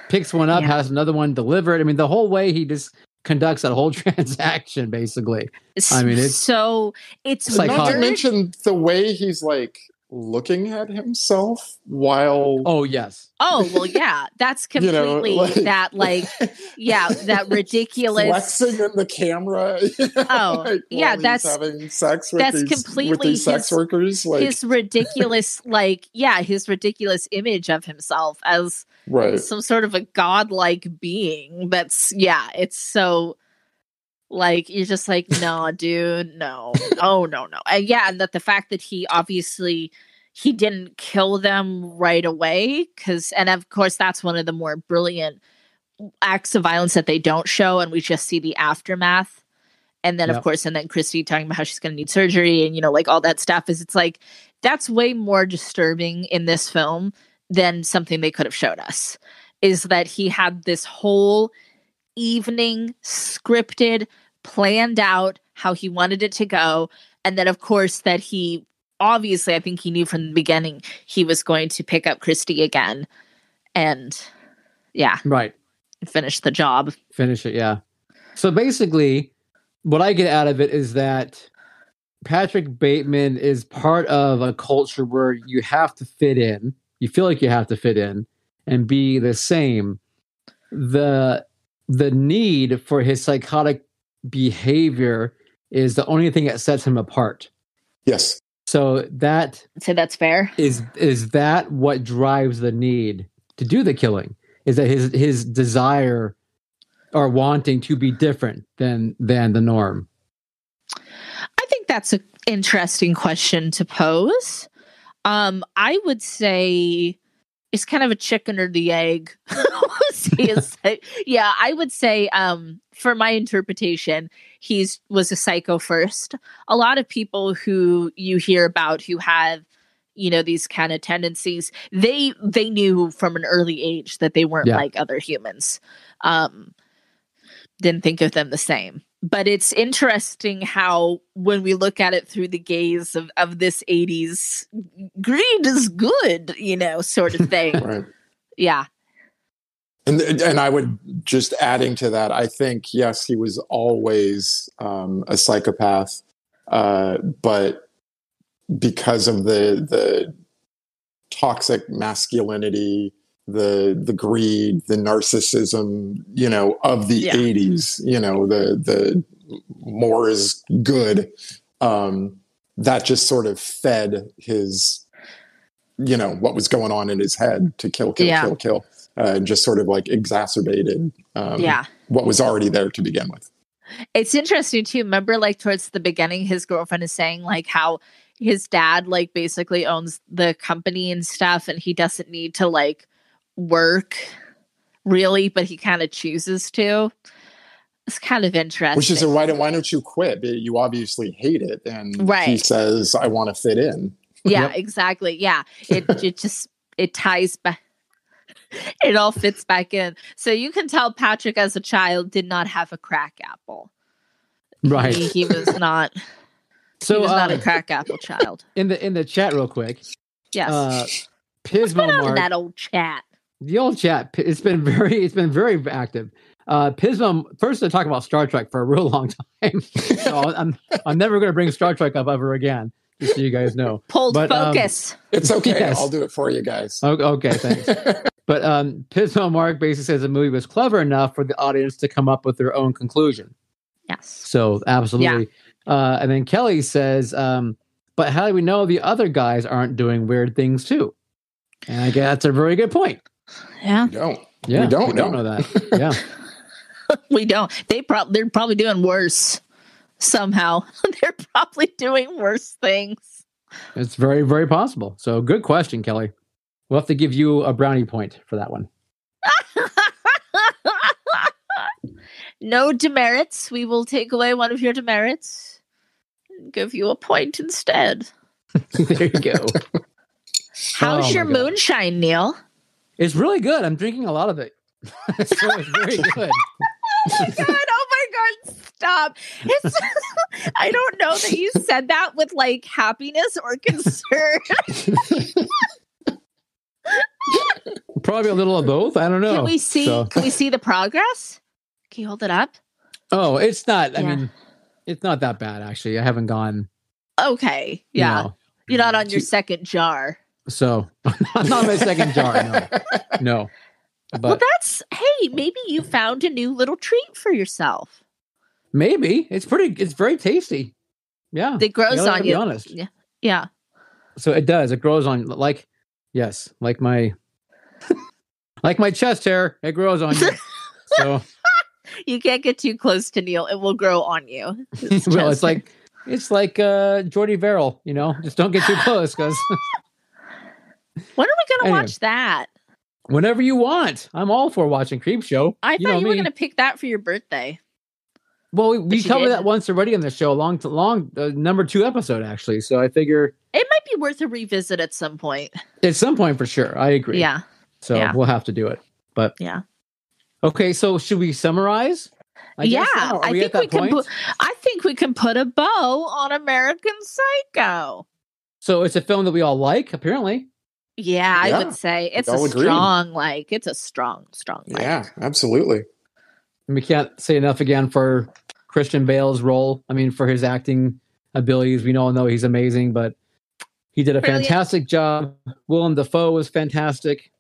picks one up, Yeah. has another one delivered. I mean, the whole way he just conducts that whole transaction basically. I mean, it's- so it's It's like Not to mention the way he's like looking at himself while Oh yes, Oh well, yeah, that's you know, completely like- that like yeah that ridiculous. flexing in the camera. you know, Oh, like, yeah, that's- having sex with that's these, with completely these sex his- workers. Like his ridiculous like yeah his ridiculous image of himself as right, some sort of a godlike being that's yeah it's so like you're just like no dude no. Oh no no. And yeah and that the fact that he obviously he didn't kill them right away because and of course that's one of the more brilliant acts of violence that they don't show and we just see the aftermath. And then Yep. of course and then christy talking about how she's going to need surgery and you know like all that stuff is it's like that's way more disturbing in this film than something they could have showed us is that he had this whole evening scripted planned out how he wanted it to go and then of course that he obviously i think he knew from the beginning he was going to pick up christy again and yeah right. finish the job Finish it, yeah. So basically, what I get out of it is that Patrick Bateman is part of a culture where you have to fit in. You feel like you have to fit in and be the same. The the need for his psychotic behavior is the only thing that sets him apart. yes, So that so that's fair is is that what drives the need to do the killing? Is that his his desire or wanting to be different than than the norm? I think that's an interesting question to pose. Um, I would say it's kind of a chicken or the egg. See, it's like- yeah, I would say um, for my interpretation, he's was a psycho first. A lot of people who you hear about who have you know these kind of tendencies they they knew from an early age that they weren't Yeah. like other humans um didn't think of them the same but it's interesting how when we look at it through the gaze of, of this 80s greed is good you know sort of thing right. yeah And and I would just adding to that, I think yes, he was always um, a psychopath, uh, but because of the the toxic masculinity, the the greed, the narcissism, you know, of the Yeah. '80s, you know, the the more is good. Um, that just sort of fed his, you know, what was going on in his head to kill, kill, Yeah. kill, kill uh, and just sort of like exacerbated um, yeah what was already there to begin with. it's interesting too remember like towards the beginning his girlfriend is saying like how his dad like basically owns the company and stuff and he doesn't need to like work really but he kind of chooses to it's kind of interesting Which is a why don't why don't you quit? You obviously hate it, and right. he Right. says, "I want to fit in." yeah Yep. exactly yeah it it just it ties back it all fits back in so you can tell patrick as a child did not have a crack apple Right. he, he was not he So was not uh, a crack apple child in the in the chat, real quick, yes uh, Put Pismo on Mark, that old chat the old chat, it's been very it's been very active. Uh, Pismo first to talk about Star Trek for a real long time. so I'm I'm never going to bring Star Trek up ever again. Just so you guys know. pulled But, um, focus It's okay. Yes. I'll do it for you guys. O- Okay, thanks. But um, Pismo Mark basically says the movie was clever enough for the audience to come up with their own conclusion. yes So absolutely. Uh, and then Kelly says, um, but how do we know the other guys aren't doing weird things too? And I guess that's a very good point. Yeah We don't. Yeah, We don't we don't know. know that. Yeah. we don't. They probably they're probably doing worse somehow. they're probably doing worse things. It's very, very possible. So good question, Kelly. We'll have to give you a brownie point for that one. no demerits. We will take away one of your demerits and give you a point instead. there you go. How's Oh your God. moonshine, Neil? It's really good. I'm drinking a lot of it. so it's very good. Oh my god! Oh my god! Stop! It's, I don't know that you said that with like happiness or concern. Probably a little of both. I don't know. Can we see? So- Can we see the progress? Can you hold it up? oh, it's not. I mean, it's not that bad actually. I haven't gone. Okay. you Yeah. know, You're not mm. on your second jar. So I'm not my second jar. No, no. well, But that's hey, maybe you found a new little treat for yourself. maybe it's pretty. It's very tasty. Yeah. it grows I gotta on you. honest. Yeah. Yeah. So it does. It grows on like yes, like my like my chest hair. It grows on you. so You can't get too close to Neil. It will grow on you. Well, it's like it's like uh Jordy Verrill. You know, just don't get too close because when are we gonna Anyway. watch that? whenever you want, I'm all for watching Creepshow. I You thought you were gonna pick that for your birthday. Well, we, we covered that didn't. once already on the show, long to long uh, number two episode actually. So I figure It might be worth a revisit at some point. at some point for sure. I agree. Yeah. So yeah. we'll have to do it. But Yeah. okay, so should we summarize? I yeah. guess now. Are I think we that can point? put I think we can put a bow on American Psycho. So it's a film that we all like, apparently. Yeah, I would say it's a agreed. strong like. It's a strong, strong like. yeah, absolutely. And we can't say enough again for Christian Bale's role. I mean, for his acting abilities, we all know he's amazing, but he did a Brilliant. fantastic job. Willem Dafoe was fantastic.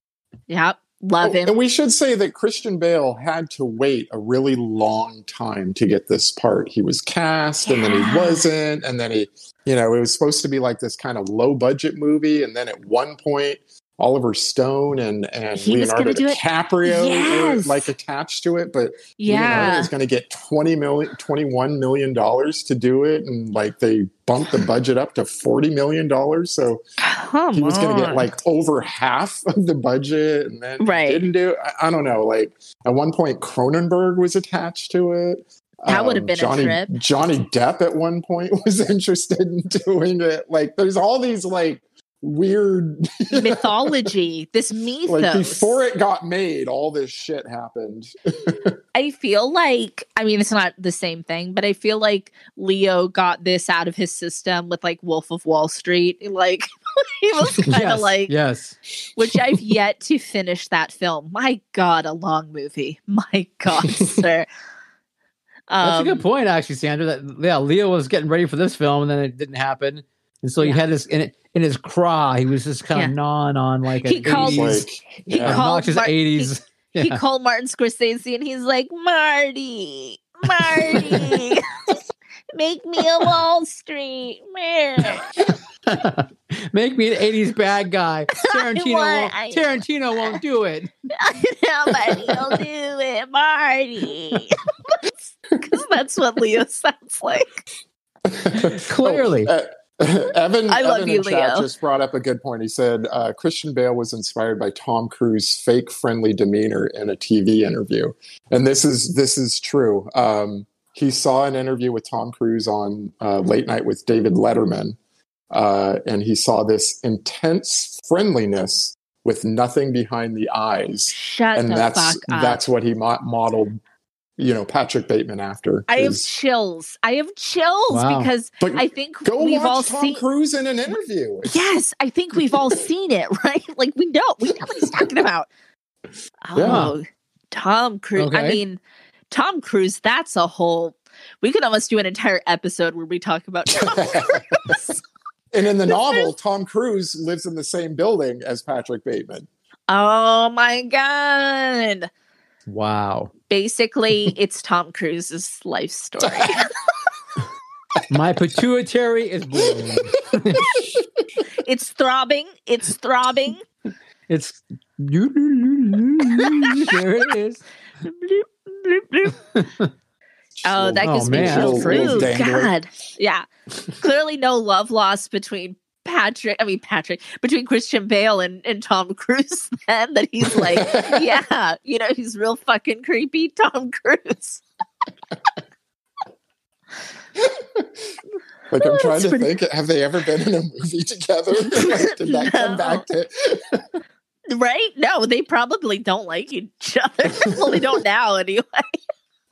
Yep. Love Oh, him. And we should say that Christian Bale had to wait a really long time to get this part. He was cast and then he wasn't. And then he, you know, it was supposed to be like this kind of low budget movie. And then at one point, Oliver Stone and, and He Leonardo gonna do it. DiCaprio Yes. were like attached to it. But Leonardo yeah. was going to get 20 million, 21 million dollars to do it. And like they bumped the budget up to 40 million dollars. So Come he was going to get like over half of the budget and then Right. didn't do I, I don't know like at one point cronenberg was attached to it That would have um, been a johnny, trip. johnny depp at one point was interested in doing it like there's all these like weird mythology, this mythos. like before it got made all this shit happened I feel like, I mean, it's not the same thing, but I feel like Leo got this out of his system with like Wolf of Wall Street. Like, he was kind of yes, like, yes. which I've yet to finish that film. My God, a long movie. My God, sir. That's Um, a good point, actually, Sandra. That yeah, Leo was getting ready for this film, and then it didn't happen, and so he had this in in his craw. He was just kind Yeah. of gnawing on like He called- 80s, like He yeah. called- obnoxious Mar- eighties. He Yeah. called Martin Scorsese and he's like, Marty, Marty, make me a Wall Street. man." Make me an '80s bad guy. Tarantino won't. Tarantino won't do it. Nobody will do it, Marty. Because that's what Leo sounds like. Clearly. Oh, uh, Evan, I love Evan you, in chat Leo. just brought up a good point. He said uh, Christian Bale was inspired by Tom Cruise's fake friendly demeanor in a TV interview, and this is this is true. Um, he saw an interview with Tom Cruise on uh, Late Night with David Letterman, uh, and he saw this intense friendliness with nothing behind the eyes, Shut and the that's fuck up. that's what he mo- modeled, you know, Patrick Bateman after. I have chills. I have chills Wow. because but I think go we've watch all Tom seen. Cruise in an interview. Yes, I think we've all seen it, right? Like we know, we know what he's talking about. Oh, Tom Cruise. I mean, Tom Cruise. That's a whole. We could almost do an entire episode where we talk about Tom Cruise. And in the This novel, Tom Cruise lives in the same building as Patrick Bateman. oh my god! Wow. Basically, it's Tom Cruise's life story. My pituitary is blown. it's throbbing. It's throbbing. it's there it is. Bloop, bloop, bloop. Oh, that Oh, gives me oh, man. chills. Little- little Ooh, dangler. God. Yeah. Clearly no love lost between Patrick, I mean Patrick, between Christian Bale and, and Tom Cruise then that he's like, yeah, you know, he's real fucking creepy, Tom Cruise. Like I'm That's trying to pretty- think, have they ever been in a movie together? Like, Did that come back to? Right? No, they probably don't like each other. well, they don't now anyway.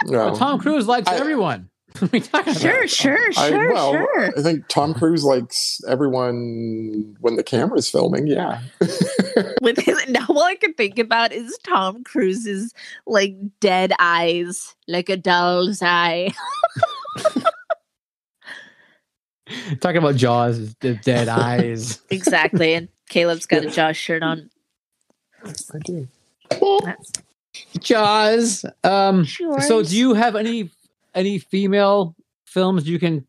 No. But Tom Cruise likes I- everyone. What are we talking? Sure, sure, I, sure, well, sure. I think Tom Cruise likes everyone when the camera's filming. Yeah. With his now all I can think about is Tom Cruise's like dead eyes, like a doll's eye. Talking about Jaws, the dead eyes. Exactly. And Caleb's got a Jaws shirt on. I do. Jaws. Um, so, do you have any any female films you can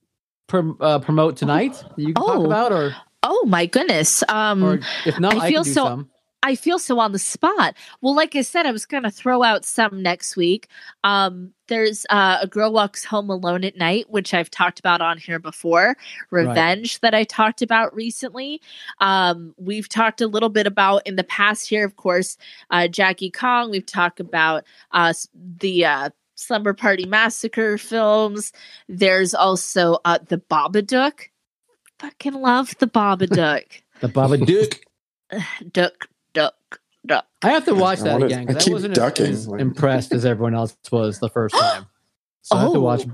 prom- uh, promote tonight that you can talk Oh. about, or Oh my goodness. Um or if not, I I, feel so- some. I feel so on the spot. Well, like I said, I was going to throw out some next week. Um, there's uh, a girl walks home alone at night, which I've talked about on here before. Revenge that I talked about recently. Um, we've talked a little bit about in the past here, of course, uh, Jackie Kong. We've talked about uh, the uh, Slumber Party Massacre films. There's also uh, the Babadook. Fucking love the Babadook. The Babadook. duck, duck, duck. Duck. I have to watch I that wanna- again I because I keep wasn't ducking, as, as like- impressed as everyone else was the first time. So I have to Oh. watch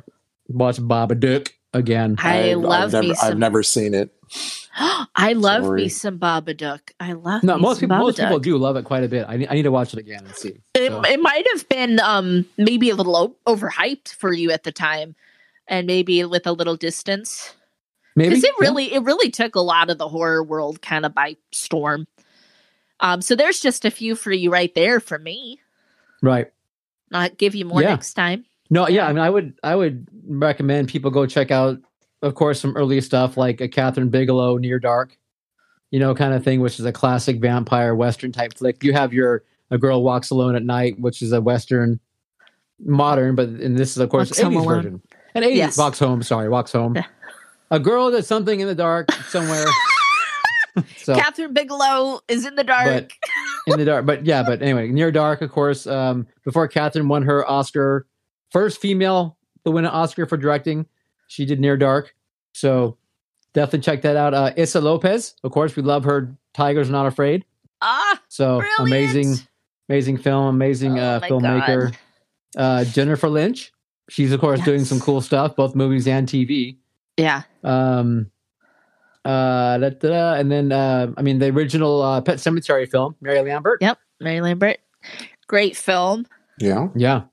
watch Babadook again. I I've- love I've never, me I've never seen it. I love Sorry. me some Babadook. I love No, me most some people most people do love it quite a bit. I need, I need to watch it again and see. It, So, it might have been um maybe a little o- overhyped for you at the time, and maybe with a little distance maybe because it Yeah. really it really took a lot of the horror world kind of by storm. Um, so there's just a few for you right there for me. right. I'll give you more Yeah. next time. No, yeah, I mean, I would, I would recommend people go check out, of course, some early stuff like a Kathryn Bigelow Near Dark, you know, kind of thing, which is a classic vampire western type flick. You have your A Girl Walks Alone at Night, which is a western, modern, but and this is of course Walks Home 80s version. An 80s Yes. walks home. Sorry, walks home. Yeah. A girl does something in the dark somewhere. so Kathryn Bigelow is in the dark. in the dark. But yeah, but anyway, Near Dark, of course. Um, before Kathryn won her Oscar, first female to win an Oscar for directing, she did Near Dark. So definitely check that out. Uh, Issa Lopez, of course, we love her. Tigers Not Afraid. ah, So brilliant. amazing, amazing film, amazing Oh uh, filmmaker. Uh, Jennifer Lynch, she's of course doing some cool stuff, both movies and TV. Yeah. Um, uh, da, da, da. and then uh, I mean the original uh, Pet Sematary film, Mary Lambert. Yep. Mary Lambert. Great film. Yeah. Yeah,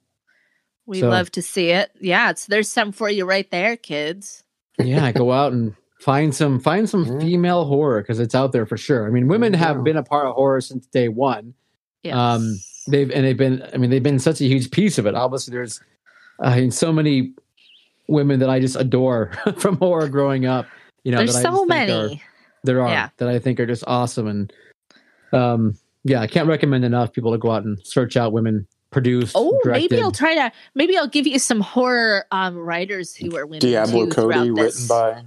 We So- love to see it. Yeah, it's there's some for you right there, kids. yeah go out and find some find some female horror because it's out there for sure i mean women Yeah. have been a part of horror since day one Yes. Um, they've and they've been i mean they've been such a huge piece of it obviously there's i mean so many women that i just adore from horror growing up you know there's that I just so think are- many. there are Yeah. that i think are just awesome and um yeah i can't recommend enough people to go out and search out women produced Oh, maybe. I'll try to. Maybe I'll give you some horror um writers who are women. Diablo too Cody, throughout written by.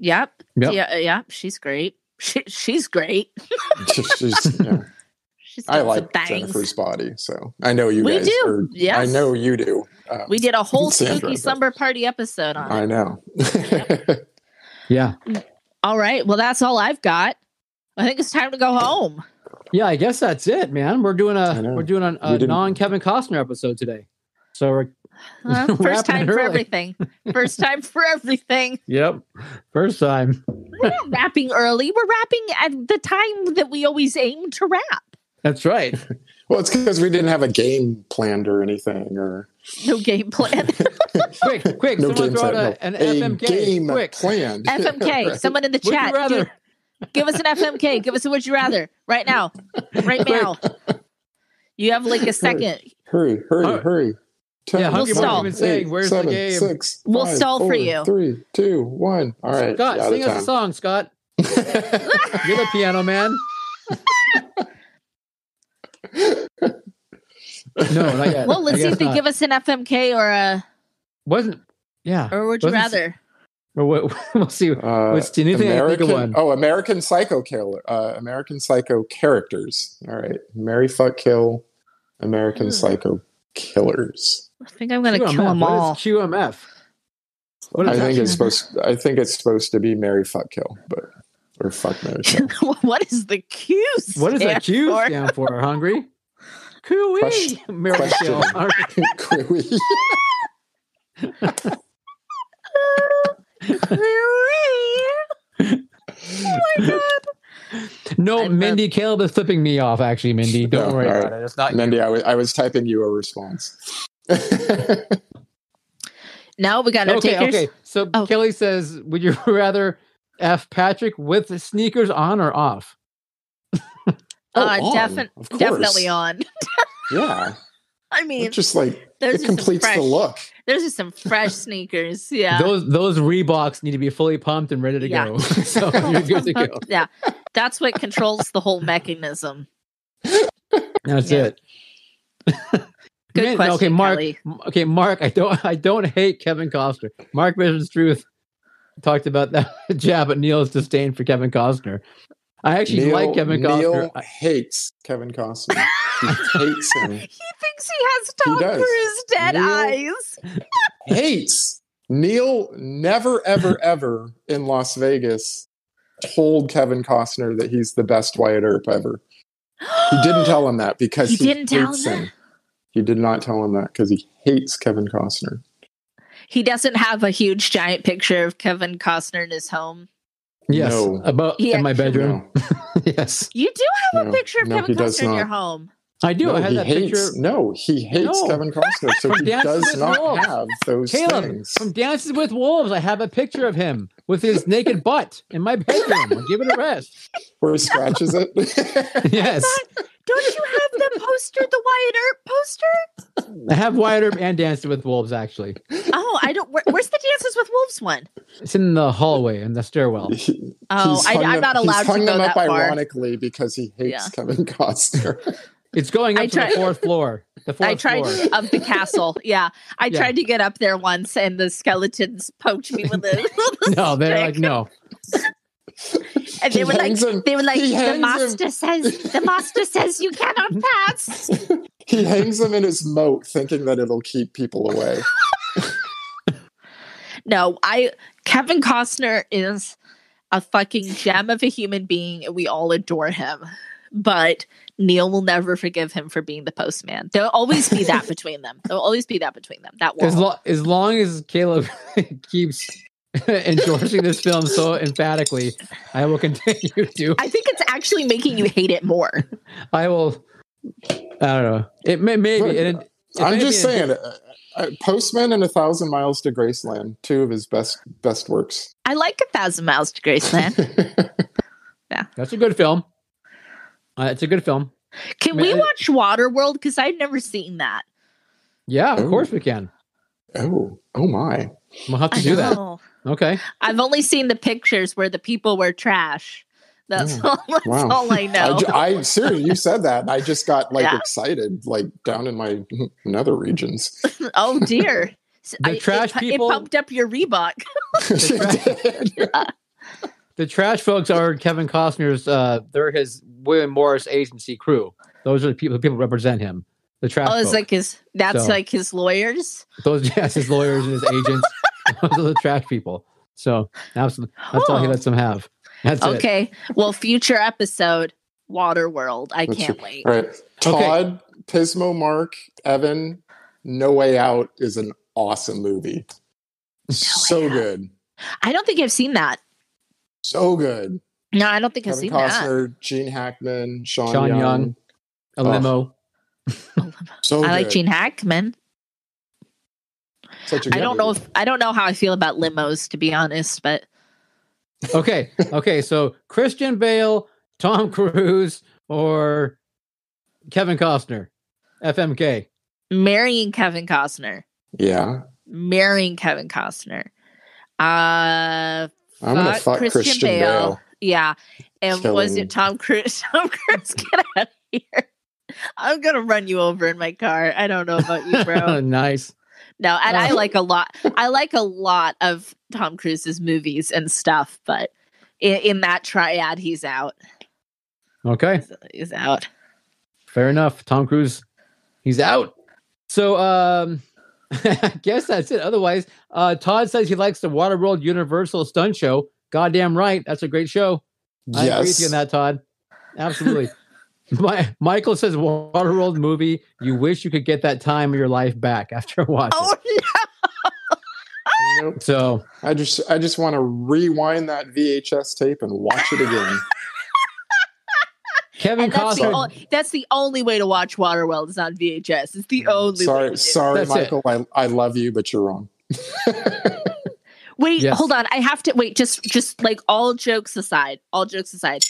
Yep. Yep. Yeah. Yeah. She's great. She, she's great. She's, yeah. She's I like some. Jennifer's body, so I know you We guys. do, Are, yes. I know you do. Um, We did a whole spooky but- slumber party episode on I it. know. yeah All right. Well, that's all I've got. I think it's time to go home. Yeah, I guess that's it, man. We're doing a we're doing a, a non Kevin Costner episode today. So we're Wrapping first time for everything. First time for everything. yep, first time. We're not wrapping early. We're wrapping at the time that we always aim to wrap. That's right. well, it's because we didn't have a game planned or anything, or No game plan. quick, quick! no someone game throw out a, no. an a FMK. game Quick, planned. FMK. Right. Someone in the would you chat. rather? Give, give us an FMK. Give us a would you rather right now. Right now. You have like a second. Hurry, hurry, Uh, hurry. Ten, yeah, Hungry nine, Mike's saying, eight, "Where's the game?" six, We'll five, stall for you. Three, two, one. All right. Scott, sing of us a song, Scott. You're the piano man. No, not yet. Well, let's I see if they not. give us an FMK or a wasn't. Yeah. or would you Wasn't- rather? Or what, we'll see. Uh, What's the new thing? I American, one. oh, American Psycho Killer. Uh, American Psycho characters. All right. Mary Fuck Kill. American Ugh. Psycho Killers. I think I'm gonna kill them What is all. QMF. What is I think that? it's supposed. I think it's supposed to be Mary Fuck Kill, but or Fuck Mary what is the Q? What does that stand Q for? stand for? Hungry. Cooey. Question- Mary question. Kill. Query. oh my god! No, I love- Mindy Caleb is flipping me off. Actually, Mindy, don't No, worry all about it. It's not. Mindy, I was, I was typing you a response. No, we got no okay, takers. okay. So Oh. Kelly says, "Would you rather f Patrick with the sneakers on or off?" Uh, on, defin- of course. definitely on. Yeah, I mean, it's just like those it are completes fresh, the look. Those are some fresh sneakers. Yeah. Those those Reeboks need to be fully pumped and ready to Yeah. go. so you're good to go. yeah, that's what controls the whole mechanism. That's Yeah. it. Good Man, question, okay, Mark. Kelly. Okay, Mark. I don't. I don't hate Kevin Costner. Mark Vision's Truth talked about that jab at Neil's disdain for Kevin Costner. I actually Neil, like Kevin Costner. Neil hates Kevin Costner. He hates him. He thinks he has Tom does. Cruise dead Neil- eyes. hates. Neil never, ever, ever in Las Vegas told Kevin Costner that he's the best Wyatt Earp ever. He didn't tell him that because He he, didn't tell hates him him. He did not tell him that because he hates Kevin Costner. He doesn't have a huge giant picture of Kevin Costner in his home. yes, No. about He in my bedroom. No, yes, You do have a picture of no, Kevin Costner in your home. I do. no I had he that hates. picture No, he hates No. Kevin Costner, so he Dances does not Wolves. have those Caleb things. from Dances with Wolves. I have a picture of him with his naked butt in my bedroom. I'll give it a rest. Where he scratches it. Yes, Don't you have the poster, the Wyatt Earp poster? I have Wyatt Earp and Dances with Wolves. Actually, Oh, I don't. Where, where's the Dances with Wolves one? it's in the hallway in the stairwell. He- Oh, he's I, hung I'm them- not allowed he's to hung go them that up far. ironically because he hates Yeah. Kevin Costner. It's going up I to the fourth floor. The fourth I tried floor. of the castle. Yeah, I Yeah. tried to get up there once, and the skeletons poked me with a. No, they're like no. and they He were like, him- they were like, he the hangs him." master says, the master says you cannot pass. he hangs them in his moat, thinking that it'll keep people away. No, I Kevin Costner is a fucking gem of a human being, and we all adore him. But Neil will never forgive him for being the postman. There'll always be that between them. There'll always be that between them. That As, lo- as long as Caleb keeps endorsing this film so emphatically, I will continue to. I think it's actually making you hate it more. I will. I don't know. It may maybe. Look, it, if I'm just saying, uh, uh, Postman and A Thousand Miles to Graceland, two of his best best works. I like a thousand miles to Graceland. Yeah, that's a good film. Uh, it's a good film. Can Man, we I- watch Waterworld? Because I've never seen that. Yeah, of Oh. course we can. oh, oh my! We'll have to I do that. Okay. I've only seen the pictures where the people were trash. That's Oh, all. That's wow. all I I, know. ju- I seriously, you said that, and I just got like Yeah. excited, like down in my nether regions. oh dear. The I- trash it, pu- people- It pumped up your Reebok. The trash folks are Kevin Costner's. Uh, they're his William Morris agency crew. Those are the people. People represent him. The trash. Oh, it's folk. like his. That's So- like his lawyers. Those yes, his lawyers and his agents. Those are the trash people. So absolutely, that's all he lets them have. That's it. Okay. Well, future episode, Waterworld. I Let's can't see. wait. All right, Todd, Pismo, Mark, Evan, No Way Out is an awesome movie. so good, I don't think I've seen that. So good. No, I don't think I've Kevin seen that. Costner, Gene Hackman, Sean, Sean Young. Young. A Oh. limo. So I like good. Gene Hackman. Such a I good don't know if I don't know how I feel about limos to be honest, but Okay. Okay. So Christian Bale, Tom Cruise, or Kevin Costner, FMK. marrying Kevin Costner. Yeah, Marrying Kevin Costner. Uh I'm gonna fuck Christian, Bale. Yeah. And was Killing- it Tom Cruise? Tom Cruise, get out of here. I'm gonna run you over in my car. I don't know about you, bro. nice. No, and I like a lot. I like a lot of Tom Cruise's movies and stuff, but in, in that triad, he's out. Okay. He's out. Fair enough. Tom Cruise, he's out. So um I guess that's it. Otherwise, uh Todd says he likes the Waterworld Universal Stunt Show. Goddamn right. That's a great show. I agree with you on that, Todd. Absolutely. My, Michael says Waterworld movie. You wish you could get that time of your life back after watching. Oh Nope. So I just I just want to rewind that VHS tape and watch it again. Kevin And that's the, Costner. that's the only way to watch Waterworld. It's on VHS. It's the mm-hmm. only sorry, to sorry, That's it. Michael. I, I love you, but you're wrong. Wait, Yes. hold on. I have to wait. Just, just like all jokes aside, all jokes aside.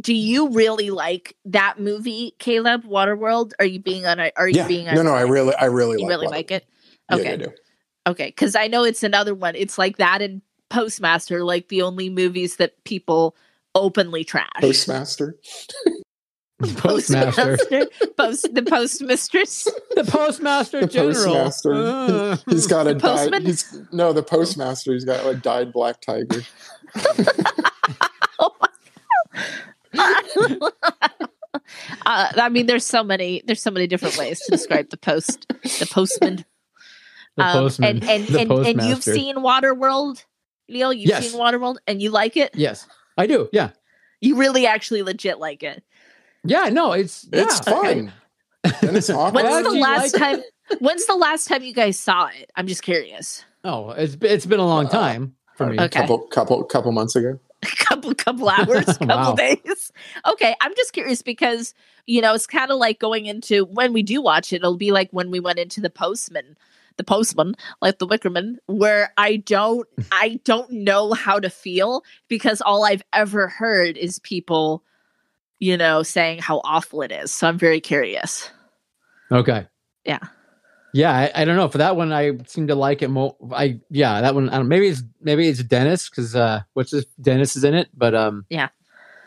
Do you really like that movie, Caleb? Waterworld? Are you being on? a- Are you yeah. being? No, no, I really, I really, You like really Water- like it? Yeah, Okay. I do. Okay, because I know it's another one. It's like that and Postmaster, like the only movies that people openly trash. Postmaster. Postmaster. Post the postmistress. the Postmaster The General. postmaster. Uh, He's got a dyed. postman? He's no, the postmaster. He's got a dyed black tiger. oh uh, I mean, there's so many. There's so many different ways to describe the post, the postman. the Um, postman. and and, the and, and you've postmaster. seen Waterworld, Neil. You've Yes. seen Waterworld, and you like it. Yes, I do. Yeah. You really, actually, legit like it. Yeah, no, it's It's yeah, fun. Dennis Hopper. When's the last like time? When's the last time you guys saw it? I'm just curious. Oh, it's it's been a long Uh, time for me. A Okay. couple, couple, couple months ago. couple couple hours, couple Wow. days. Okay, I'm just curious because you know it's kind of like going into when we do watch it. It'll be like when we went into the Postman, the Postman, like the Wickerman, where I don't, I don't know how to feel because all I've ever heard is people, you know, saying how awful it is. So I'm very curious. Okay. Yeah. Yeah, I, I don't know. For that one, I seem to like it more. I yeah, that one. I don't, maybe it's maybe it's Dennis because uh, what's this? Dennis is in it, but um, Yeah.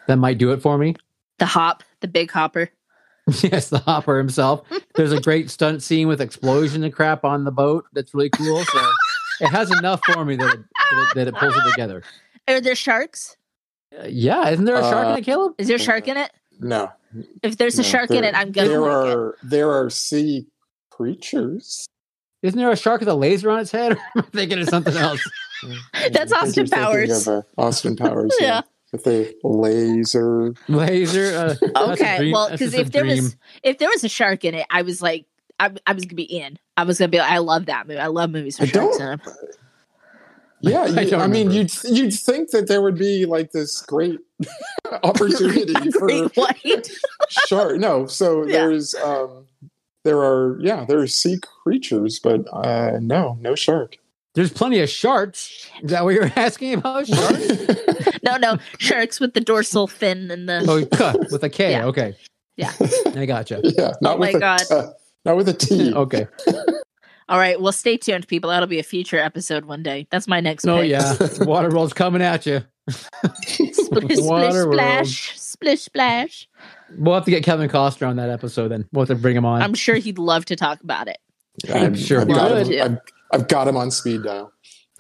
that might do it for me. The hop, the big hopper. yes, the hopper himself. There's a great stunt scene with explosion and crap on the boat. That's really cool. So it has enough for me that it, that it, that it pulls it together. Are there sharks? Uh, yeah, isn't there a shark in Uh, it, Caleb? Is there a shark in it? No, If there's a no, shark in it, I'm gonna There like it. are there are sea creatures. Isn't there a shark with a laser on its head? I'm thinking of something else. That's Austin Powers. Of, uh, Austin Powers. Yeah. Yeah. With a laser. Laser. Uh, okay dream- well because if there dream. was if there was a shark in it i was like I, I was gonna be in i was gonna be like i love that movie i love movies with I sharks in them Yeah, I you, don't I, mean, you'd you'd think that there would be like this great opportunity for Great white sure. No, so Yeah. there's um, there are yeah, there are sea creatures, but uh, no, no shark. There's plenty of sharks. Is that what you're asking about? Sharks? no no sharks with the dorsal fin and the oh, K, with a K. Yeah. Okay. Yeah. I gotcha. yeah, not Oh my with a God. T- not with a T. Okay. all right well stay tuned people that'll be a future episode one day that's my next Oh pick. yeah. rolls coming at you. splish splish Waterworld. splash splish splash We'll have to get Kevin Costner on that episode then. We'll have to bring him on. i'm sure he'd love to talk about it I'm sure I've we got, would. him, I've, I've got him on speed dial.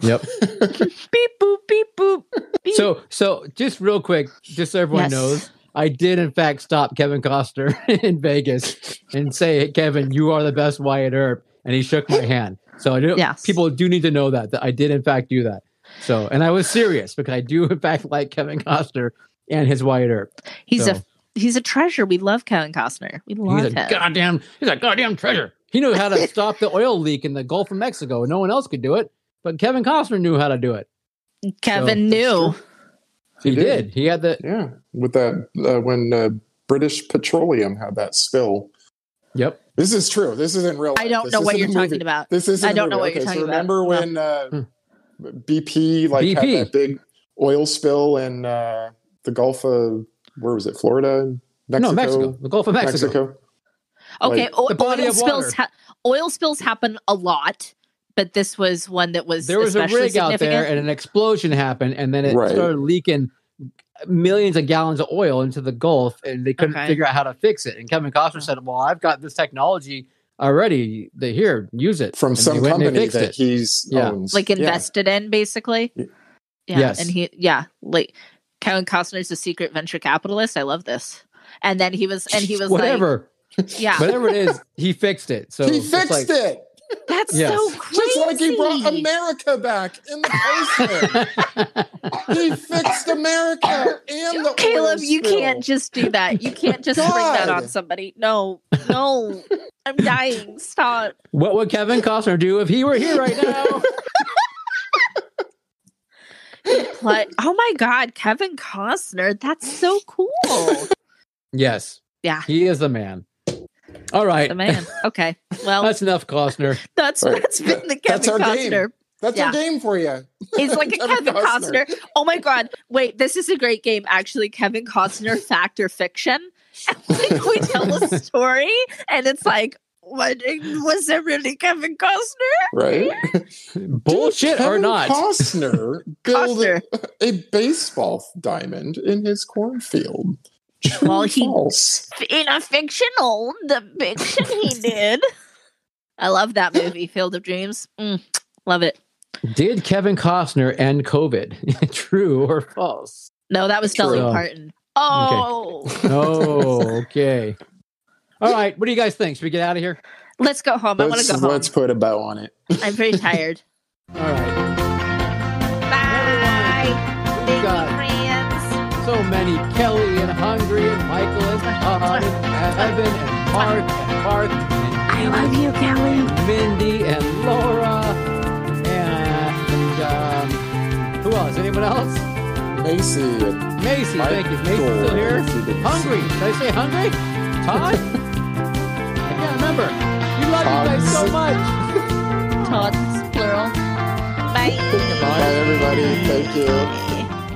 yep. beep boop beep boop beep. So, so just real quick, just so everyone Yes. knows, I did in fact stop Kevin Costner in Vegas and say, hey, "Kevin, you are the best Wyatt Earp," and he shook my hand. So I do. Yes. People do need to know that that I did in fact do that. So, and I was serious because I do in fact like Kevin Costner and his Wyatt Earp. he's so- a he's a treasure we love kevin costner we love He's a him goddamn. He's a goddamn treasure. He knew how to stop the oil leak in the Gulf of Mexico. No one else could do it, but Kevin Costner knew how to do it. kevin That's knew. He, He did. did. He had the. Yeah, with that uh, when uh, British Petroleum had that spill. Yep. This is true. This isn't real. i don't This know what isn't you're a talking about This is. I don't know what you're talking about. Remember No. when uh, Hmm. BP like BP. had that big oil spill in uh, the Gulf of where was it? Florida, Mexico, No, Mexico. The Gulf of Mexico. Mexico. Okay, Like, o- the body oil of spills. water. Ha- oil spills happen a lot, but this was one that was There was a especially rig out there, significant. and an explosion happened, and then it Right. started leaking millions of gallons of oil into the Gulf, and they couldn't Okay. figure out how to fix it. And Kevin Costner said, "Well, I've got this technology already. The here, use it." from And some went and they company that it. he's Yeah. owns. like Yeah. invested in basically. Yeah. Yes. And he yeah, like Kevin Costner's a secret venture capitalist. I love this. And then he was and he was whatever, like yeah. whatever it is, he fixed it. So he fixed like- it That's Yes. so crazy. just like he brought America back in the basement. he fixed America and the Caleb, oil you spill. can't just do that. You can't just bring that on somebody. No, no. I'm dying. Stop. what would Kevin Costner do if he were here right now? But oh my god, Kevin Costner. That's so cool. yes, Yeah. he is the man. All right, The man. Okay. Well, that's enough, Costner. that's Right. that's been the That's Kevin our game. Costner. That's Yeah. our game for you. He's like a Kevin Kevin Costner. Costner. Oh my god! Wait, this is a great game. Actually, Kevin Costner fact or fiction. like we tell a story, and it's like, what was it really Kevin Costner? Right? Bullshit Did or not? Costner built Costner. a baseball diamond in his cornfield. True Well, he- false? In a fictional, the fiction he did. I love that movie, Field of Dreams. Mm, love it. Did Kevin Costner end COVID? True or false? No, that was Dolly Parton. Oh, Oh, okay. All right. What do you guys think? Should we get out of here? let's go home. I want to go home. let's put a bow on it. I'm pretty tired. All right. Many Kelly and Hungry and Michael and Todd and Evan and Mark and Mark and I love you, Kelly. and Mindy and Laura and um, who else? Anyone else? Macy and Macy, thank you. Macy's still here. if you didn't Hungry. see. Did I say hungry? Todd? I can't remember. We love you guys so much. Todd's plural. Bye. Bye, everybody. Thank you.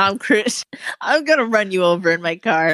Tom Cruise. I'm gonna run you over in my car.